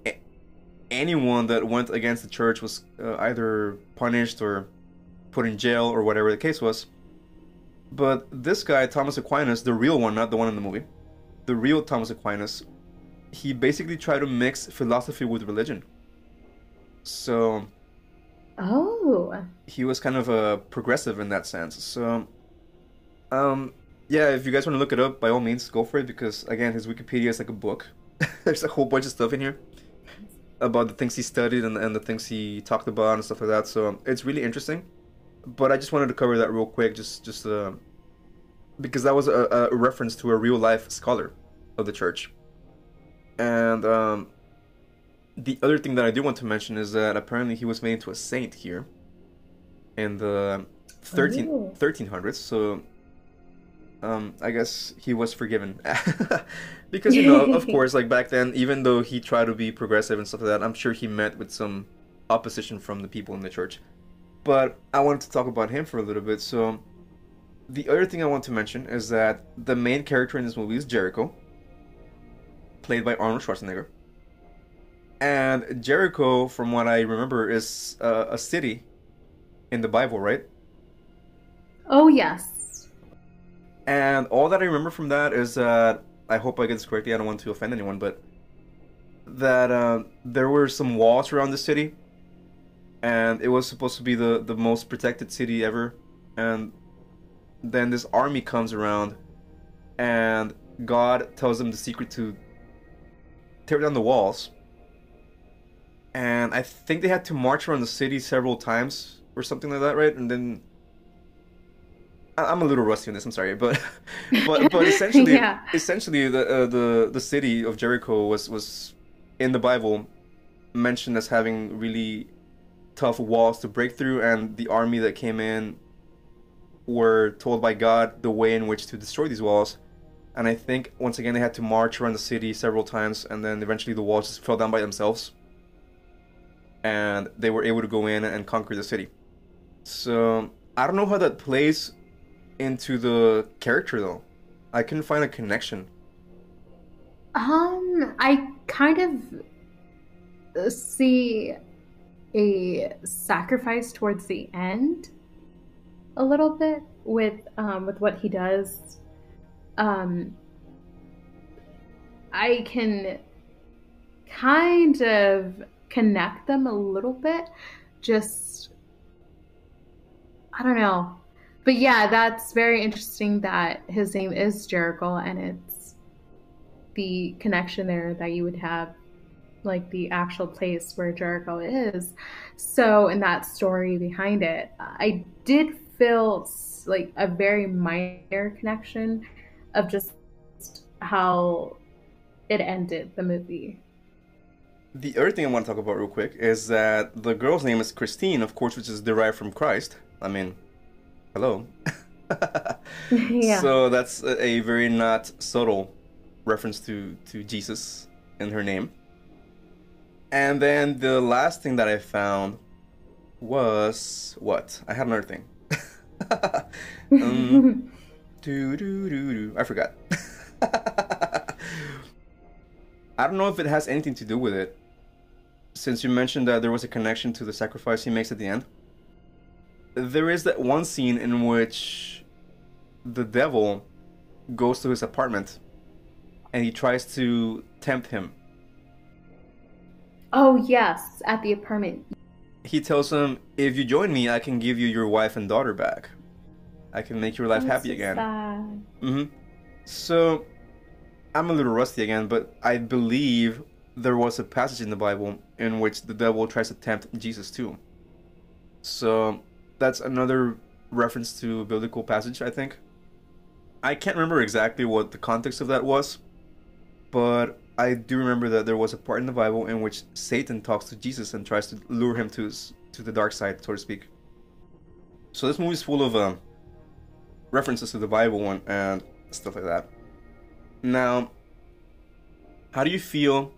anyone that went against the church was uh, either punished or put in jail or whatever the case was. But this guy, Thomas Aquinas, the real one, not the one in the movie, the real Thomas Aquinas, he basically tried to mix philosophy with religion. So. Oh. He was kind of a progressive in that sense. So um, yeah, if you guys want to look it up, by all means, go for it because again, his Wikipedia is like a book. There's a whole bunch of stuff in here about the things he studied and, and the things he talked about and stuff like that. So it's really interesting. But I just wanted to cover that real quick, just just uh, because that was a, a reference to a real life scholar of the church. And um, the other thing that I do want to mention is that apparently he was made into a saint here in the 13, 1300s. So um, I guess he was forgiven because you know, of course, like back then, even though he tried to be progressive and stuff like that, I'm sure he met with some opposition from the people in the church. But I wanted to talk about him for a little bit. So, the other thing I want to mention is that the main character in this movie is Jericho, played by Arnold Schwarzenegger. And Jericho, from what I remember, is uh, a city in the Bible, right? Oh yes. And all that I remember from that is that I hope I get this correctly. I don't want to offend anyone, but that uh, there were some walls around the city, and it was supposed to be the the most protected city ever. And then this army comes around, and God tells them the secret to tear down the walls. And I think they had to march around the city several times or something like that, right? And then I'm a little rusty on this. I'm sorry, but but but essentially, yeah. essentially the uh, the the city of Jericho was was in the Bible mentioned as having really tough walls to break through, and the army that came in were told by God the way in which to destroy these walls. And I think once again they had to march around the city several times, and then eventually the walls just fell down by themselves, and they were able to go in and conquer the city. So I don't know how that plays into the character though. I couldn't find a connection. Um, I kind of see a sacrifice towards the end a little bit with um, with what he does. Um, I can kind of connect them a little bit. Just I don't know. But yeah, that's very interesting that his name is Jericho and it's the connection there that you would have like the actual place where Jericho is. So, in that story behind it, I did feel like a very minor connection of just how it ended the movie. The other thing I want to talk about real quick is that the girl's name is Christine, of course, which is derived from Christ. I mean, hello. yeah. So that's a very not subtle reference to to Jesus in her name. And then the last thing that I found was what? I had another thing. um. I forgot. I don't know if it has anything to do with it. Since you mentioned that there was a connection to the sacrifice he makes at the end, there is that one scene in which the devil goes to his apartment and he tries to tempt him Oh, yes, at the apartment. He tells him, If you join me, I can give you your wife and daughter back. I can make your life That's happy so again. Sad. hmm So, I'm a little rusty again, but I believe there was a passage in the Bible in which the devil tries to tempt Jesus too. So, that's another reference to a biblical passage, I think. I can't remember exactly what the context of that was, but I do remember that there was a part in the Bible in which Satan talks to Jesus and tries to lure him to to the dark side, so to speak. So this movie is full of um, references to the Bible and, and stuff like that. Now, how do you feel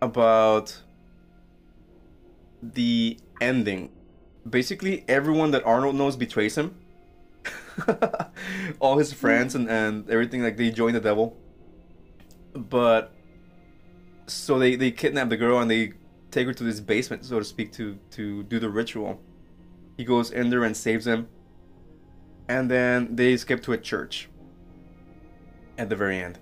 about the ending? Basically, everyone that Arnold knows betrays him. All his friends and, and everything, like they join the devil. But so they they kidnap the girl and they take her to this basement, so to speak, to to do the ritual. He goes in there and saves them, and then they escape to a church. At the very end,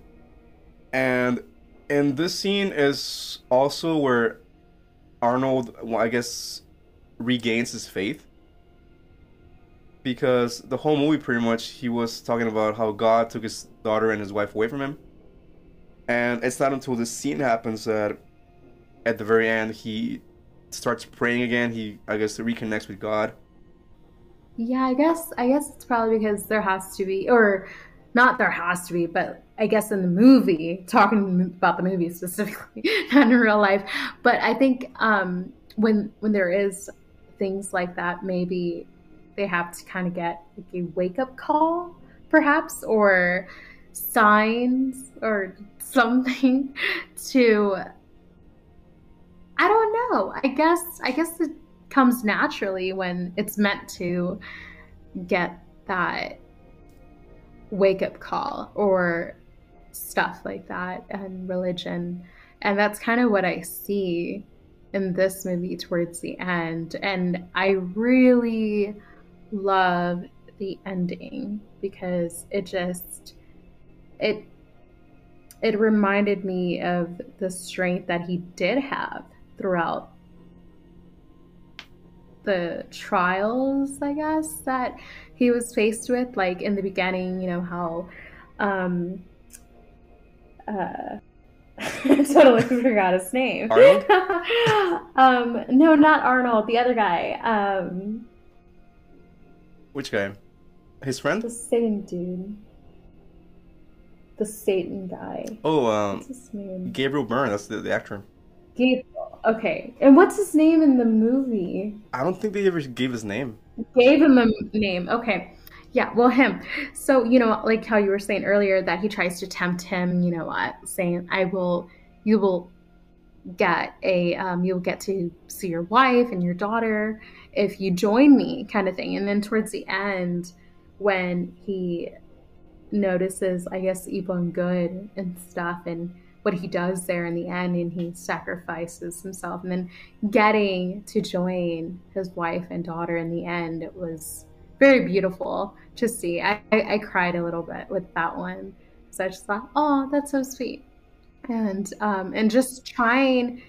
and in this scene is also where Arnold, well, I guess, regains his faith. Because the whole movie, pretty much, he was talking about how God took his daughter and his wife away from him and it's not until this scene happens that at the very end he starts praying again. He, I guess, reconnects with God. Yeah, I guess I guess it's probably because there has to be, or not there has to be, but I guess in the movie, talking about the movie specifically, not in real life, but I think um, when when there is things like that, maybe they have to kind of get like a wake up call, perhaps, or signs or something to I don't know. I guess I guess it comes naturally when it's meant to get that wake up call or stuff like that and religion. And that's kind of what I see in this movie towards the end. And I really love the ending because it just it it reminded me of the strength that he did have throughout the trials, I guess, that he was faced with. Like in the beginning, you know, how um uh I totally forgot his name. Arnold? um no, not Arnold, the other guy. Um Which guy? His friend? The same dude the Satan guy. Oh, um, what's his name? Gabriel Byrne. That's the, the actor. Gabriel. Okay, and what's his name in the movie? I don't think they ever gave his name. Gave him a name. Okay, Yeah, well, him. So, you know, like how you were saying earlier, that he tries to tempt him, you know, what, saying, I will, you will get a, um, you'll get to see your wife and your daughter if you join me, kind of thing. And then towards the end, when he notices, I guess, and good and stuff, and what he does there in the end, and he sacrifices himself, and then getting to join his wife and daughter in the end, it was very beautiful to see. I, I, I cried a little bit with that one. So I just thought, oh, that's so sweet. And um, and just trying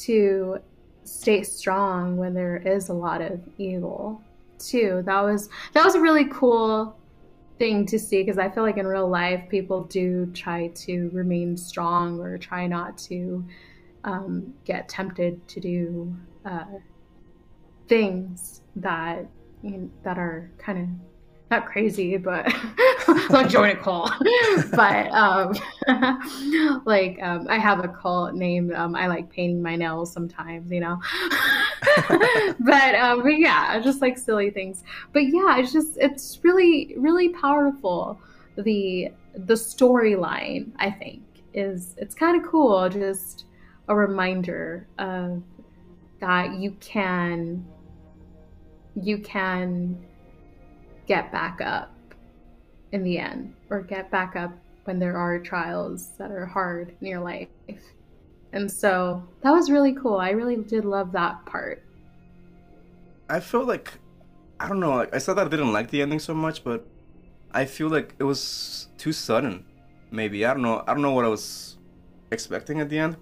to stay strong when there is a lot of evil too. That was that was a really cool thing to see because I feel like in real life people do try to remain strong or try not to um, get tempted to do uh, things that you that are kind of not crazy, but like join a cult. but um, like um, I have a cult named um, I like painting my nails sometimes, you know. but um, but yeah, just like silly things. But yeah, it's just it's really really powerful. The the storyline I think is it's kind of cool. Just a reminder of that you can you can get back up in the end or get back up when there are trials that are hard in your life. And so that was really cool. I really did love that part. I feel like I don't know, like I said that I didn't like the ending so much, but I feel like it was too sudden. Maybe. I don't know. I don't know what I was expecting at the end.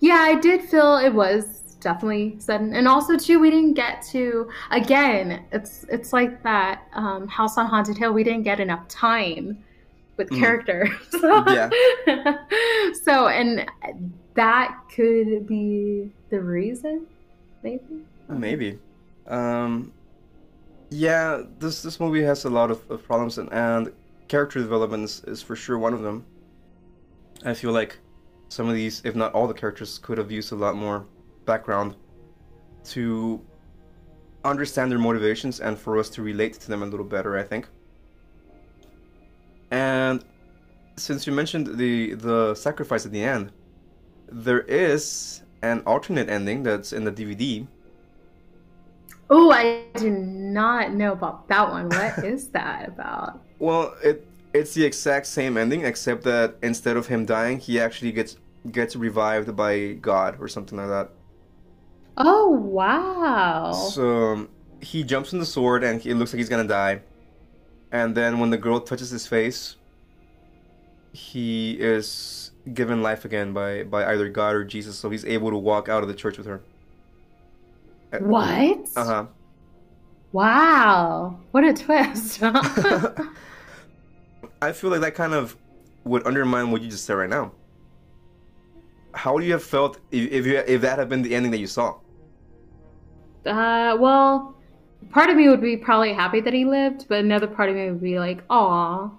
Yeah, I did feel it was definitely sudden and also too we didn't get to again it's it's like that um, house on haunted hill we didn't get enough time with mm. characters. Yeah. So and that could be the reason maybe? Maybe. Um yeah this this movie has a lot of, of problems and, and character development is, is for sure one of them. I feel like some of these if not all the characters could have used a lot more background to understand their motivations and for us to relate to them a little better, I think. And since you mentioned the the sacrifice at the end, there is an alternate ending that's in the DVD. Oh, I do not know about that one. What is that about? Well, it it's the exact same ending except that instead of him dying, he actually gets gets revived by God or something like that. Oh wow! So he jumps on the sword and it looks like he's gonna die. And then when the girl touches his face, he is given life again by by either God or Jesus, so he's able to walk out of the church with her. What? Uh huh. Wow! What a twist! I feel like that kind of would undermine what you just said right now. How would you have felt if if, you, if that had been the ending that you saw? Uh, well, part of me would be probably happy that he lived, but another part of me would be like, "Aw."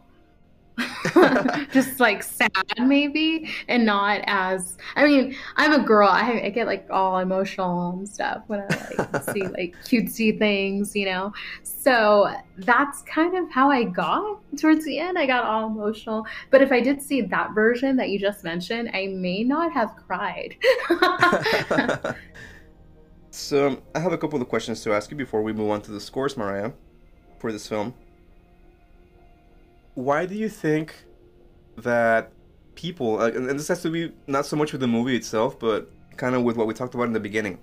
just like sad maybe and not as i mean i'm a girl. I, I get like all emotional and stuff when i like see like cutesy things you know? So that's kind of how i got towards the end. I got all emotional. But if i did see that version that you just mentioned i may not have cried So I have a couple of questions to ask you before we move on to the scores, Mariah, for this film. Why do you think that people, uh, and this has to be not so much with the movie itself, but kind of with what we talked about in the beginning.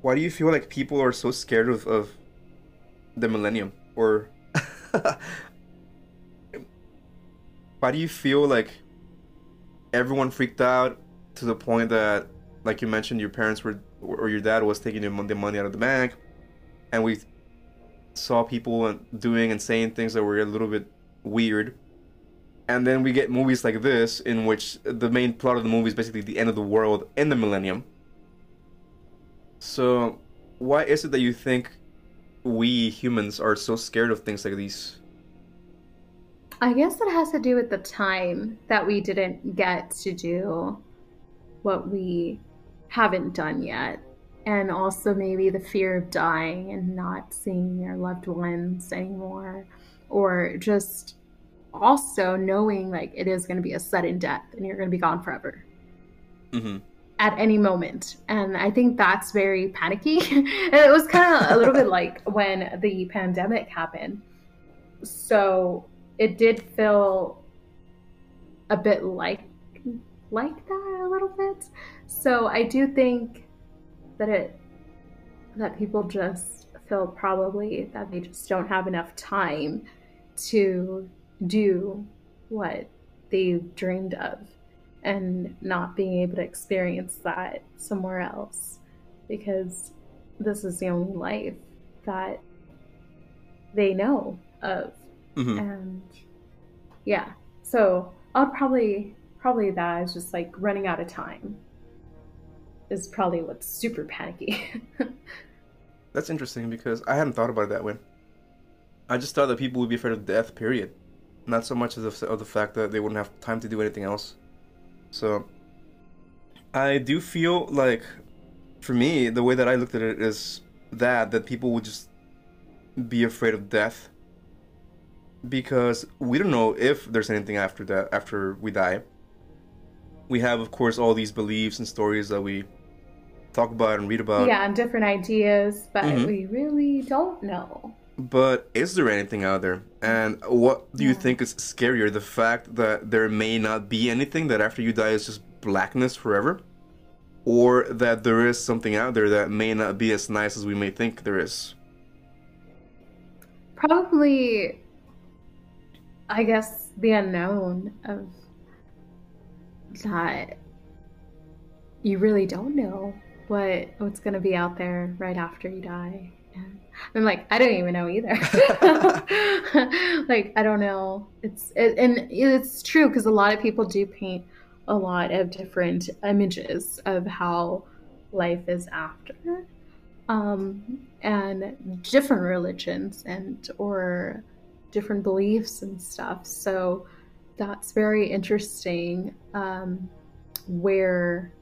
Why do you feel like people are so scared of, of the millennium? Or why do you feel like everyone freaked out to the point that like you mentioned, your parents were or your dad was taking the money out of the bank, and we saw people doing and saying things that were a little bit weird. And then we get movies like this, in which the main plot of the movie is basically the end of the world in the millennium. So, why is it that you think we humans are so scared of things like these? I guess it has to do with the time that we didn't get to do what we haven't done yet. And also maybe the fear of dying and not seeing your loved ones anymore. Or just also knowing like it is going to be a sudden death and you're going to be gone forever. Mm-hmm. at any moment. And i think that's very panicky. It was kind of a little bit like when the pandemic happened. So it did feel a bit like like that a little bit so i do think that it that people just feel probably that they just don't have enough time to do what they've dreamed of and not being able to experience that somewhere else because this is the only life that they know of Mm-hmm. and yeah so i'll probably probably that is just like running out of time is probably what's super panicky That's interesting because I hadn't thought about it that way. I just thought that people would be afraid of death, period. Not so much of, of the fact that they wouldn't have time to do anything else. So, I do feel like, for me, the way that I looked at it is that that people would just be afraid of death because we don't know if there's anything after that after we die. We have, of course, all these beliefs and stories that we talk about and read about. yeah and different ideas but Mhm. we really don't know But is there anything out there? And what do you Yeah. think is scarier? The fact that there may not be anything, that after you die is just blackness forever? Or that there is something out there that may not be as nice as we may think there is? probably i guess the unknown of that you really don't know what what's going to be out there right after you die. And i'm like i don't even know either. Like i don't know. It's it, and it's true because a lot of people do paint a lot of different images of how life is after. Um, and different religions and or different beliefs and stuff. So that's very interesting um, where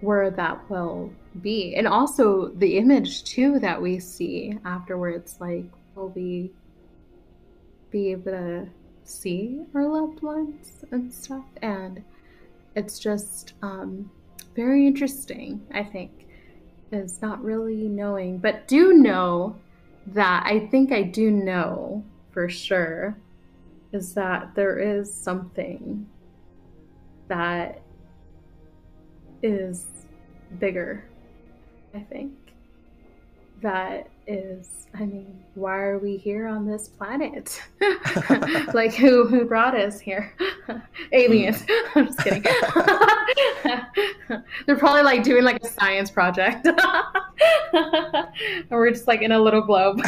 where that will be, and also the image too that we see afterwards. Like, will we be able to see our loved ones and stuff? And it's just um, very interesting. I think is not really knowing, but do know that I think I do know for sure is that there is something that is bigger, I think. That is, I mean, why are we here on this planet? like, who who brought us here? Aliens. I'm just kidding. They're probably like doing like a science project, and we're just like in a little globe.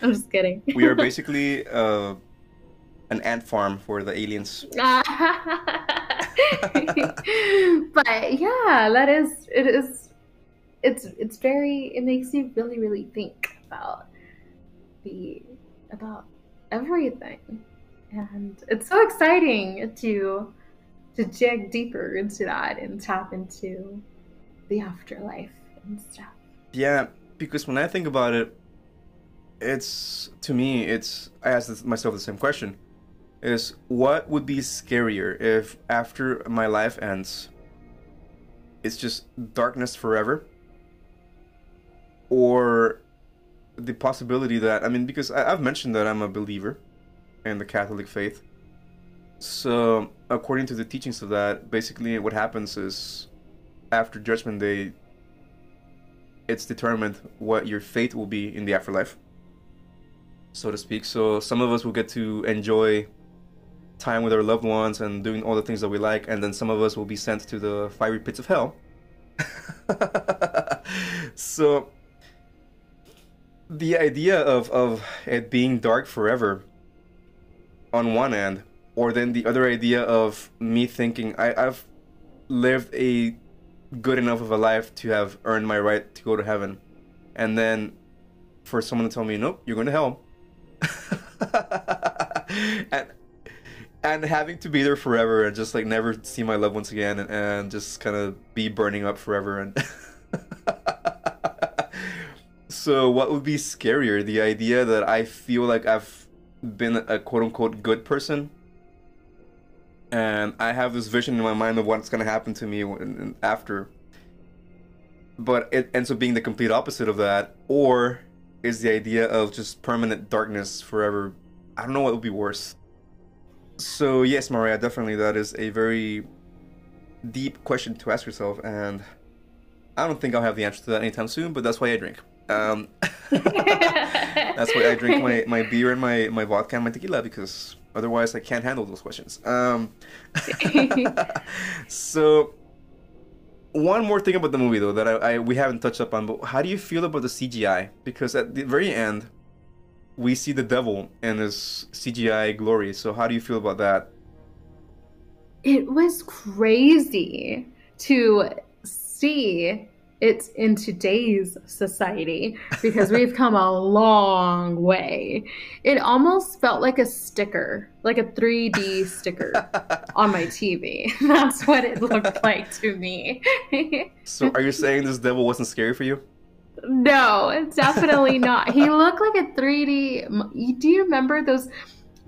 I'm just kidding. We are basically uh, an ant farm for the aliens. but yeah, that is it is it's it's very it makes you really really think about the about everything. And it's so exciting to to dig deeper into that and tap into the afterlife and stuff. Yeah, because when I think about it, it's to me, it's I ask myself the same question: is what would be scarier if after my life ends, it's just darkness forever, or the possibility that I mean, because I, I've mentioned that I'm a believer in the Catholic faith. So, according to the teachings of that, basically what happens is after Judgment Day, it's determined what your fate will be in the afterlife, so to speak. So some of us will get to enjoy time with our loved ones and doing all the things that we like, and then some of us will be sent to the fiery pits of hell. so the idea of, of it being dark forever on one end, or then the other idea of me thinking I, I've lived a good enough of a life to have earned my right to go to heaven, and then for someone to tell me, nope, you're going to hell, and having to be there forever and just like never see my loved ones again and, and just kind of be burning up forever and so, what would be scarier? The idea that I feel like I've been a quote unquote good person, and I have this vision in my mind of what's going to happen to me when, after, but it ends up being the complete opposite of that, or is the idea of just permanent darkness forever. I don't know what would be worse. So, yes, Mariah, definitely that is a very deep question to ask yourself, and I don't think I'll have the answer to that anytime soon, but that's why I drink. Um, that's why I drink my, my beer and my, my vodka and my tequila because otherwise I can't handle those questions. Um, so, one more thing about the movie though that I, I we haven't touched up on, but how do you feel about the CGI? Because at the very end, we see the devil in his CGI glory. So how do you feel about that? It was crazy to see it in today's society because we've come a long way. It almost felt like a sticker, like a 3D sticker on my TV. That's what it looked like to me. so, are you saying this devil wasn't scary for you? No, definitely not. He looked like a 3D. Do you remember those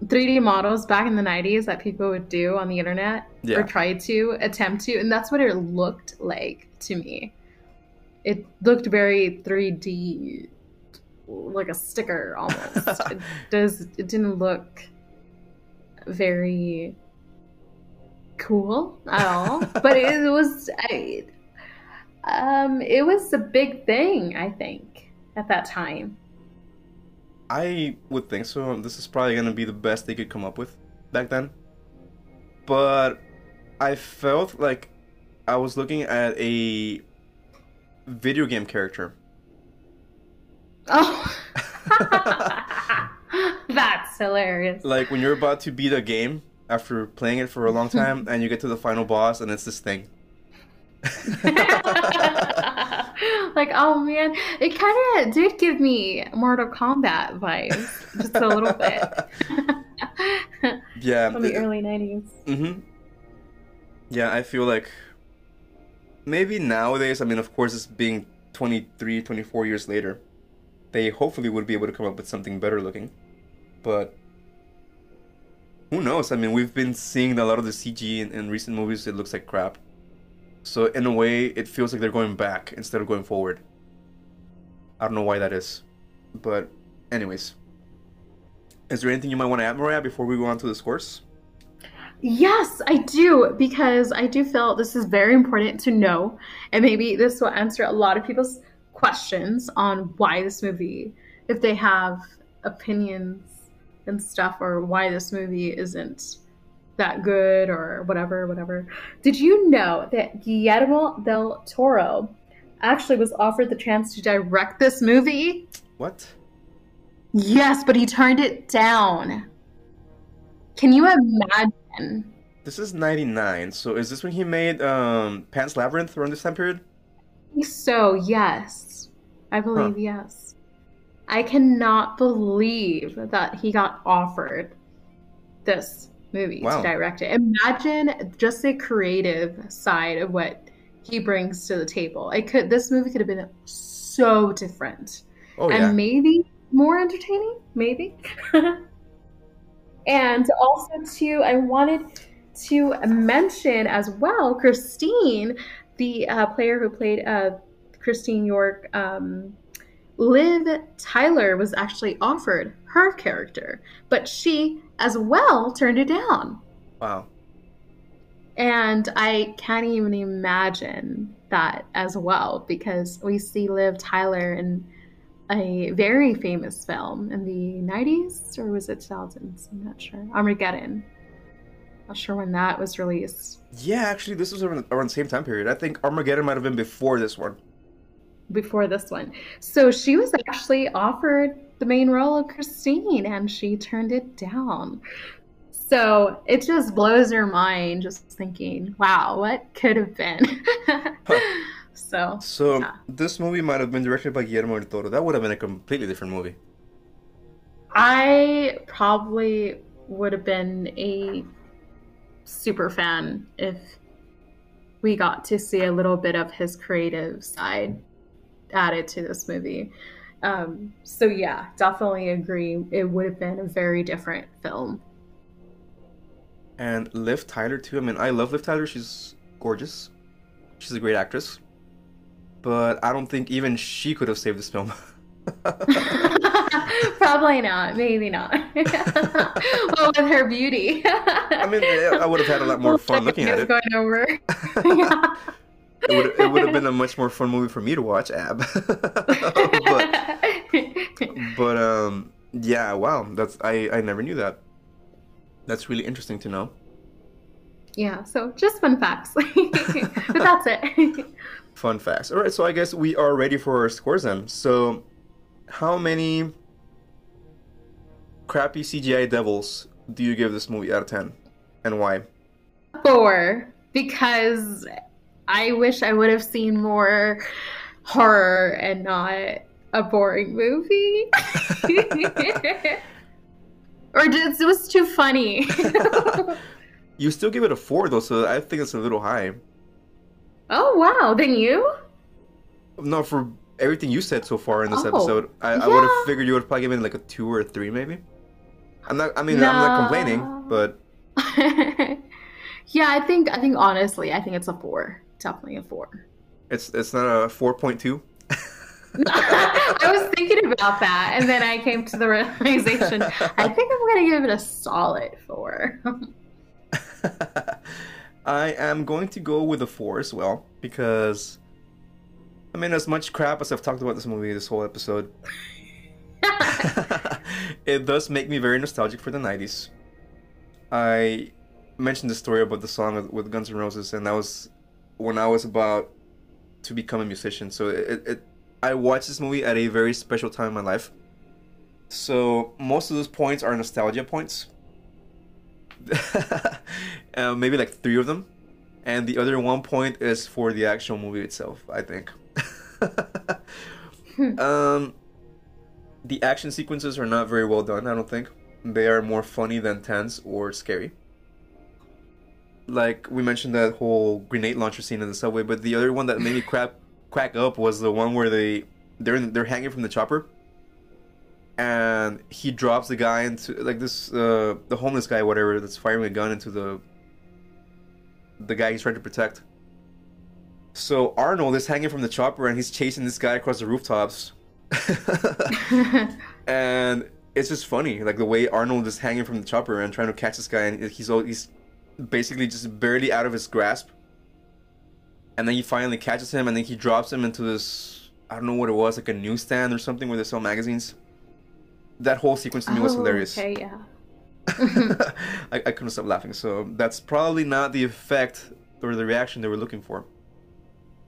3D models back in the 90s that people would do on the internet yeah. or try to attempt to? And that's what it looked like to me it looked very 3D, like a sticker almost. it does. It didn't look very cool at all, but it was. I, um, it was a big thing. I think at that time. I would think so. This is probably gonna be the best they could come up with back then. But I felt like I was looking at a video game character. Oh. That's hilarious. Like when you're about to beat a game after playing it for a long time and you get to the final boss and it's this thing. like, oh man, it kind of did give me Mortal Kombat vibes, just a little bit. yeah, from the it, early '90s. Mm-hmm. Yeah, I feel like maybe nowadays, I mean, of course, it's being 23, 24 years later, they hopefully would be able to come up with something better looking. But who knows? I mean, we've been seeing a lot of the CG in, in recent movies, it looks like crap. So, in a way, it feels like they're going back instead of going forward. I don't know why that is. But, anyways. Is there anything you might want to add, Mariah, before we go on to this course? Yes, I do, because I do feel this is very important to know. And maybe this will answer a lot of people's questions on why this movie, if they have opinions and stuff, or why this movie isn't that good or whatever, whatever. Did you know that Guillermo del Toro actually was offered the chance to direct this movie? What? Yes, but he turned it down. Can you imagine? This is 99, so is this when he made um, Pan's Labyrinth around this time period? So, yes. I believe huh. yes. I cannot believe that he got offered this movie wow. to direct it. Imagine just the creative side of what he brings to the table. It could this movie could have been so different. Oh, and yeah. maybe more entertaining, maybe. And also, too, I wanted to mention as well Christine, the uh, player who played uh, Christine York. Um, Liv Tyler was actually offered her character, but she as well turned it down. Wow. And I can't even imagine that as well because we see Liv Tyler in a very famous film in the 90s or was it 2000s? I'm not sure. Armageddon. Not sure when that was released. Yeah, actually, this was around, around the same time period. I think Armageddon might have been before this one. Before this one. So she was actually offered the main role of Christine and she turned it down. So it just blows your mind just thinking, wow, what could have been? huh. So, so yeah. this movie might have been directed by Guillermo del Toro. That would have been a completely different movie. I probably would have been a super fan if we got to see a little bit of his creative side added to this movie. Um, so yeah, definitely agree. It would have been a very different film. And Liv Tyler too. I mean, I love Liv Tyler. She's gorgeous. She's a great actress. But I don't think even she could have saved this film. Probably not. Maybe not. well, with her beauty. I mean, I would have had a lot more fun looking at it. Going over. yeah. It would it would have been a much more fun movie for me to watch, Ab. but, but um, yeah, wow, that's I I never knew that. That's really interesting to know. Yeah, so just fun facts. but that's it. fun facts. All right, so I guess we are ready for our scores then. So, how many crappy CGI devils do you give this movie out of 10 and why? Four, because I wish I would have seen more horror and not a boring movie. or it was too funny. you still give it a four though, so I think it's a little high. Oh wow! Then you? No, for everything you said so far in this oh, episode, I, yeah. I would have figured you would probably give it like a two or a three, maybe. I'm not. I mean, no. I'm not complaining, but. yeah, I think. I think honestly, I think it's a four. Definitely a four. It's it's not a four point two. I was thinking about that, and then I came to the realization. I think I'm gonna give it a solid four. I am going to go with a four as well because, I mean, as much crap as I've talked about this movie this whole episode, it does make me very nostalgic for the 90s. I mentioned the story about the song with Guns N' Roses, and that was when I was about to become a musician. So it, it I watched this movie at a very special time in my life. So most of those points are nostalgia points. uh, maybe like three of them, and the other one point is for the actual movie itself. I think. Hmm. um, the action sequences are not very well done. I don't think they are more funny than tense or scary. Like we mentioned that whole grenade launcher scene in the subway, but the other one that made me crap crack up was the one where they they're they're hanging from the chopper, and he drops the guy into like this uh, the homeless guy whatever that's firing a gun into the the guy he's trying to protect. So Arnold is hanging from the chopper and he's chasing this guy across the rooftops and it's just funny, like the way Arnold is hanging from the chopper and trying to catch this guy, and he's all, he's basically just barely out of his grasp. And then he finally catches him, and then he drops him into this I don't know what it was, like a newsstand or something where they sell magazines. That whole sequence to me oh, was hilarious. Okay, yeah. I, I couldn't stop laughing. So that's probably not the effect or the reaction they were looking for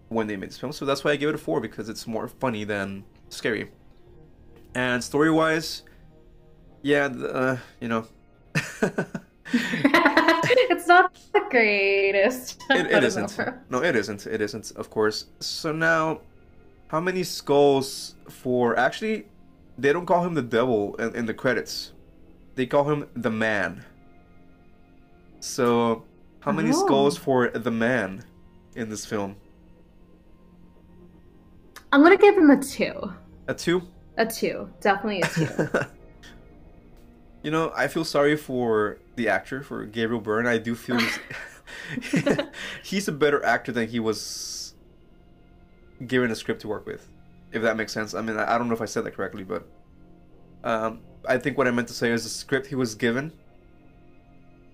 when they made this film. So that's why I gave it a four because it's more funny than scary. And story wise, yeah, uh, you know. it's not the greatest. it, it isn't. No, it isn't. It isn't, of course. So now, how many skulls for. Actually, they don't call him the devil in, in the credits, they call him the man. So, how many oh. skulls for the man in this film? I'm gonna give him a two. A two? A two. Definitely a two. you know, I feel sorry for the actor, for Gabriel Byrne. I do feel he's, he's a better actor than he was given a script to work with. If that makes sense. I mean, I don't know if I said that correctly, but um, I think what I meant to say is the script he was given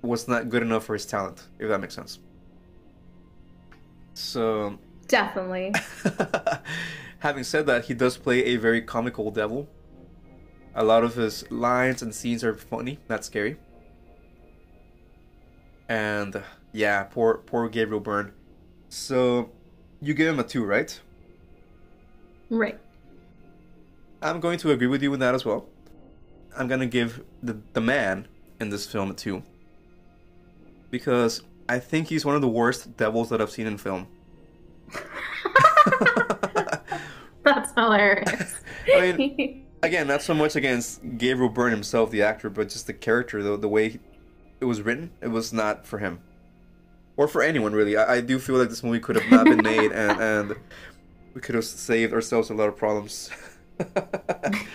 was not good enough for his talent, if that makes sense. So. Definitely. Having said that, he does play a very comical devil. A lot of his lines and scenes are funny, not scary. And yeah, poor poor Gabriel Byrne. So you give him a two, right? Right. I'm going to agree with you with that as well. I'm gonna give the the man in this film a two. Because I think he's one of the worst devils that I've seen in film. That's hilarious. I mean, again, not so much against Gabriel Byrne himself, the actor, but just the character, the, the way it was written, it was not for him. or for anyone really. I, I do feel like this movie could have not been made, and and we could have saved ourselves a lot of problems.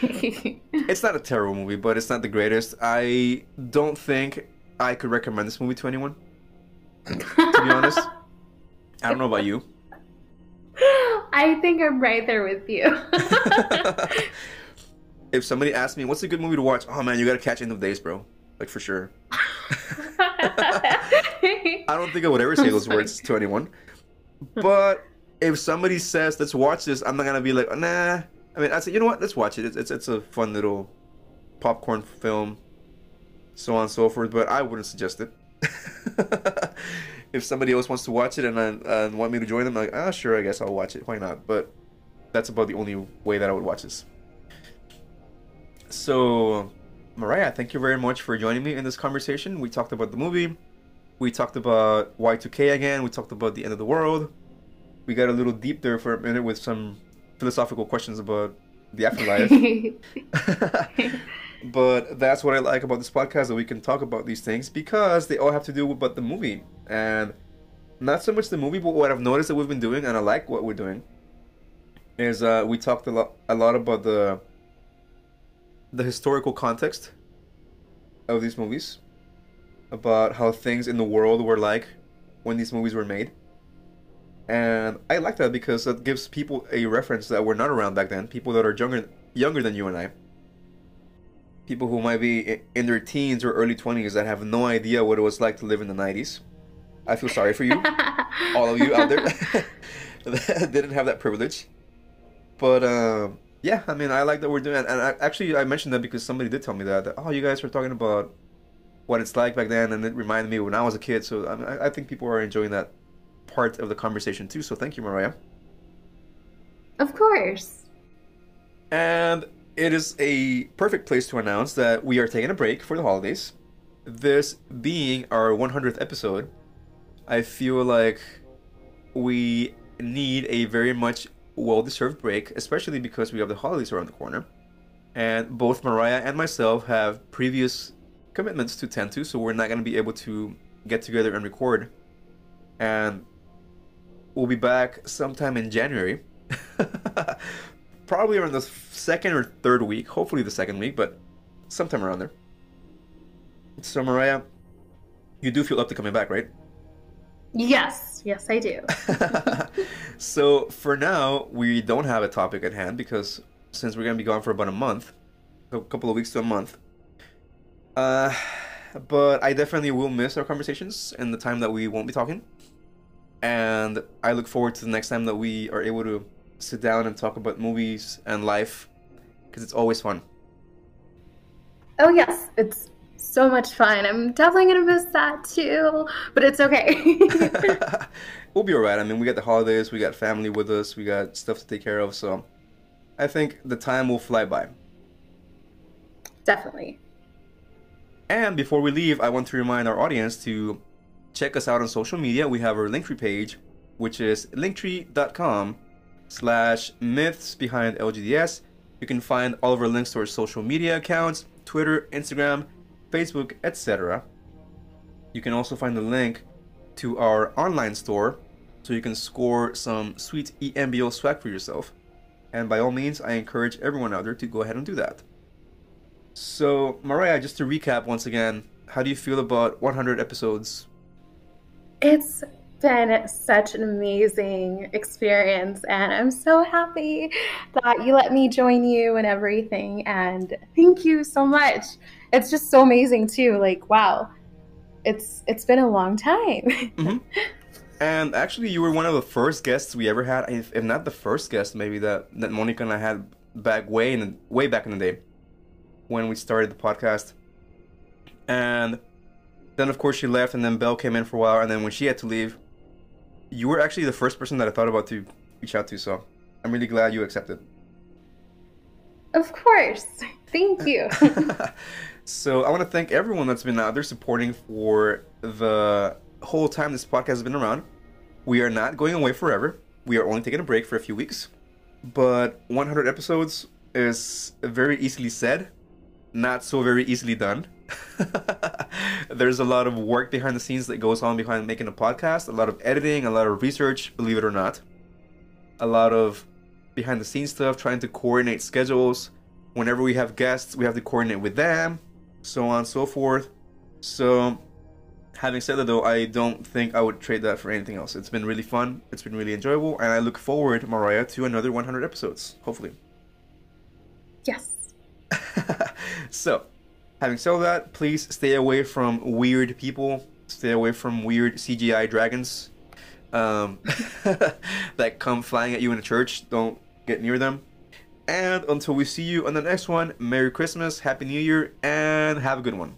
it's not a terrible movie, but it's not the greatest. I don't think I could recommend this movie to anyone. to be honest, I don't know about you. I think I'm right there with you. If somebody asked me what's a good movie to watch, oh man, you gotta catch End of Days, bro. Like for sure. I don't think I would ever say those words to anyone. But if somebody says let's watch this, I'm not gonna be like oh, nah. I mean, I say you know what, let's watch it. It's it's, it's a fun little popcorn film, so on and so forth. But I wouldn't suggest it. if somebody else wants to watch it and, and want me to join them, I'm like ah sure, I guess I'll watch it. Why not? But that's about the only way that I would watch this. So, Mariah, thank you very much for joining me in this conversation. We talked about the movie. We talked about Y2K again. We talked about the end of the world. We got a little deep there for a minute with some philosophical questions about the afterlife. but that's what I like about this podcast that we can talk about these things because they all have to do with but the movie and not so much the movie, but what I've noticed that we've been doing and I like what we're doing is uh, we talked a lot a lot about the the historical context of these movies, about how things in the world were like when these movies were made. And I like that because that gives people a reference that were not around back then, people that are younger younger than you and I. People who might be in their teens or early 20s that have no idea what it was like to live in the 90s. I feel sorry for you, all of you out there that didn't have that privilege. But um, yeah, I mean, I like that we're doing, and I, actually, I mentioned that because somebody did tell me that, that. Oh, you guys were talking about what it's like back then, and it reminded me when I was a kid. So I, mean, I think people are enjoying that part of the conversation too. So thank you, Mariah. Of course. And it is a perfect place to announce that we are taking a break for the holidays. This being our 100th episode, I feel like we need a very much well deserved break, especially because we have the holidays around the corner. And both Mariah and myself have previous commitments to tend to, so we're not going to be able to get together and record. And we'll be back sometime in January. Probably around the second or third week, hopefully the second week, but sometime around there. So, Mariah, you do feel up to coming back, right? Yes, yes, I do. so for now, we don't have a topic at hand because since we're gonna be gone for about a month, a couple of weeks to a month. Uh, but I definitely will miss our conversations and the time that we won't be talking. And I look forward to the next time that we are able to sit down and talk about movies and life because it's always fun. Oh yes, it's so much fun. I'm definitely gonna miss that too, but it's okay. we'll be alright. I mean, we got the holidays, we got family with us, we got stuff to take care of, so I think the time will fly by. Definitely. And before we leave, I want to remind our audience to check us out on social media. We have our Linktree page, which is linktree.com slash myths behind LGDS. You can find all of our links to our social media accounts, Twitter, Instagram, Facebook, etc. You can also find the link to our online store so you can score some sweet EMBL swag for yourself. And by all means, I encourage everyone out there to go ahead and do that. So, Mariah, just to recap once again, how do you feel about 100 episodes? It's been such an amazing experience, and I'm so happy that you let me join you and everything. And thank you so much it's just so amazing too. Like, wow, it's it's been a long time. mm-hmm. And actually, you were one of the first guests we ever had, if, if not the first guest, maybe that that Monica and I had back way in the, way back in the day when we started the podcast. And then, of course, she left, and then Belle came in for a while, and then when she had to leave, you were actually the first person that I thought about to reach out to. So I'm really glad you accepted. Of course. Thank you. So I want to thank everyone that's been out there supporting for the whole time this podcast has been around. We are not going away forever. We are only taking a break for a few weeks. But 100 episodes is very easily said, not so very easily done. there's a lot of work behind the scenes that goes on behind making a podcast, a lot of editing, a lot of research, believe it or not. A lot of behind the scenes stuff, trying to coordinate schedules. Whenever we have guests, we have to coordinate with them, so on and so forth. So, having said that though, I don't think I would trade that for anything else. It's been really fun, it's been really enjoyable, and I look forward, Mariah, to another 100 episodes, hopefully. Yes. so, having said that, please stay away from weird people. Stay away from weird CGI dragons um, that come flying at you in a church. Don't get near them. And until we see you on the next one, Merry Christmas, Happy New Year, and have a good one.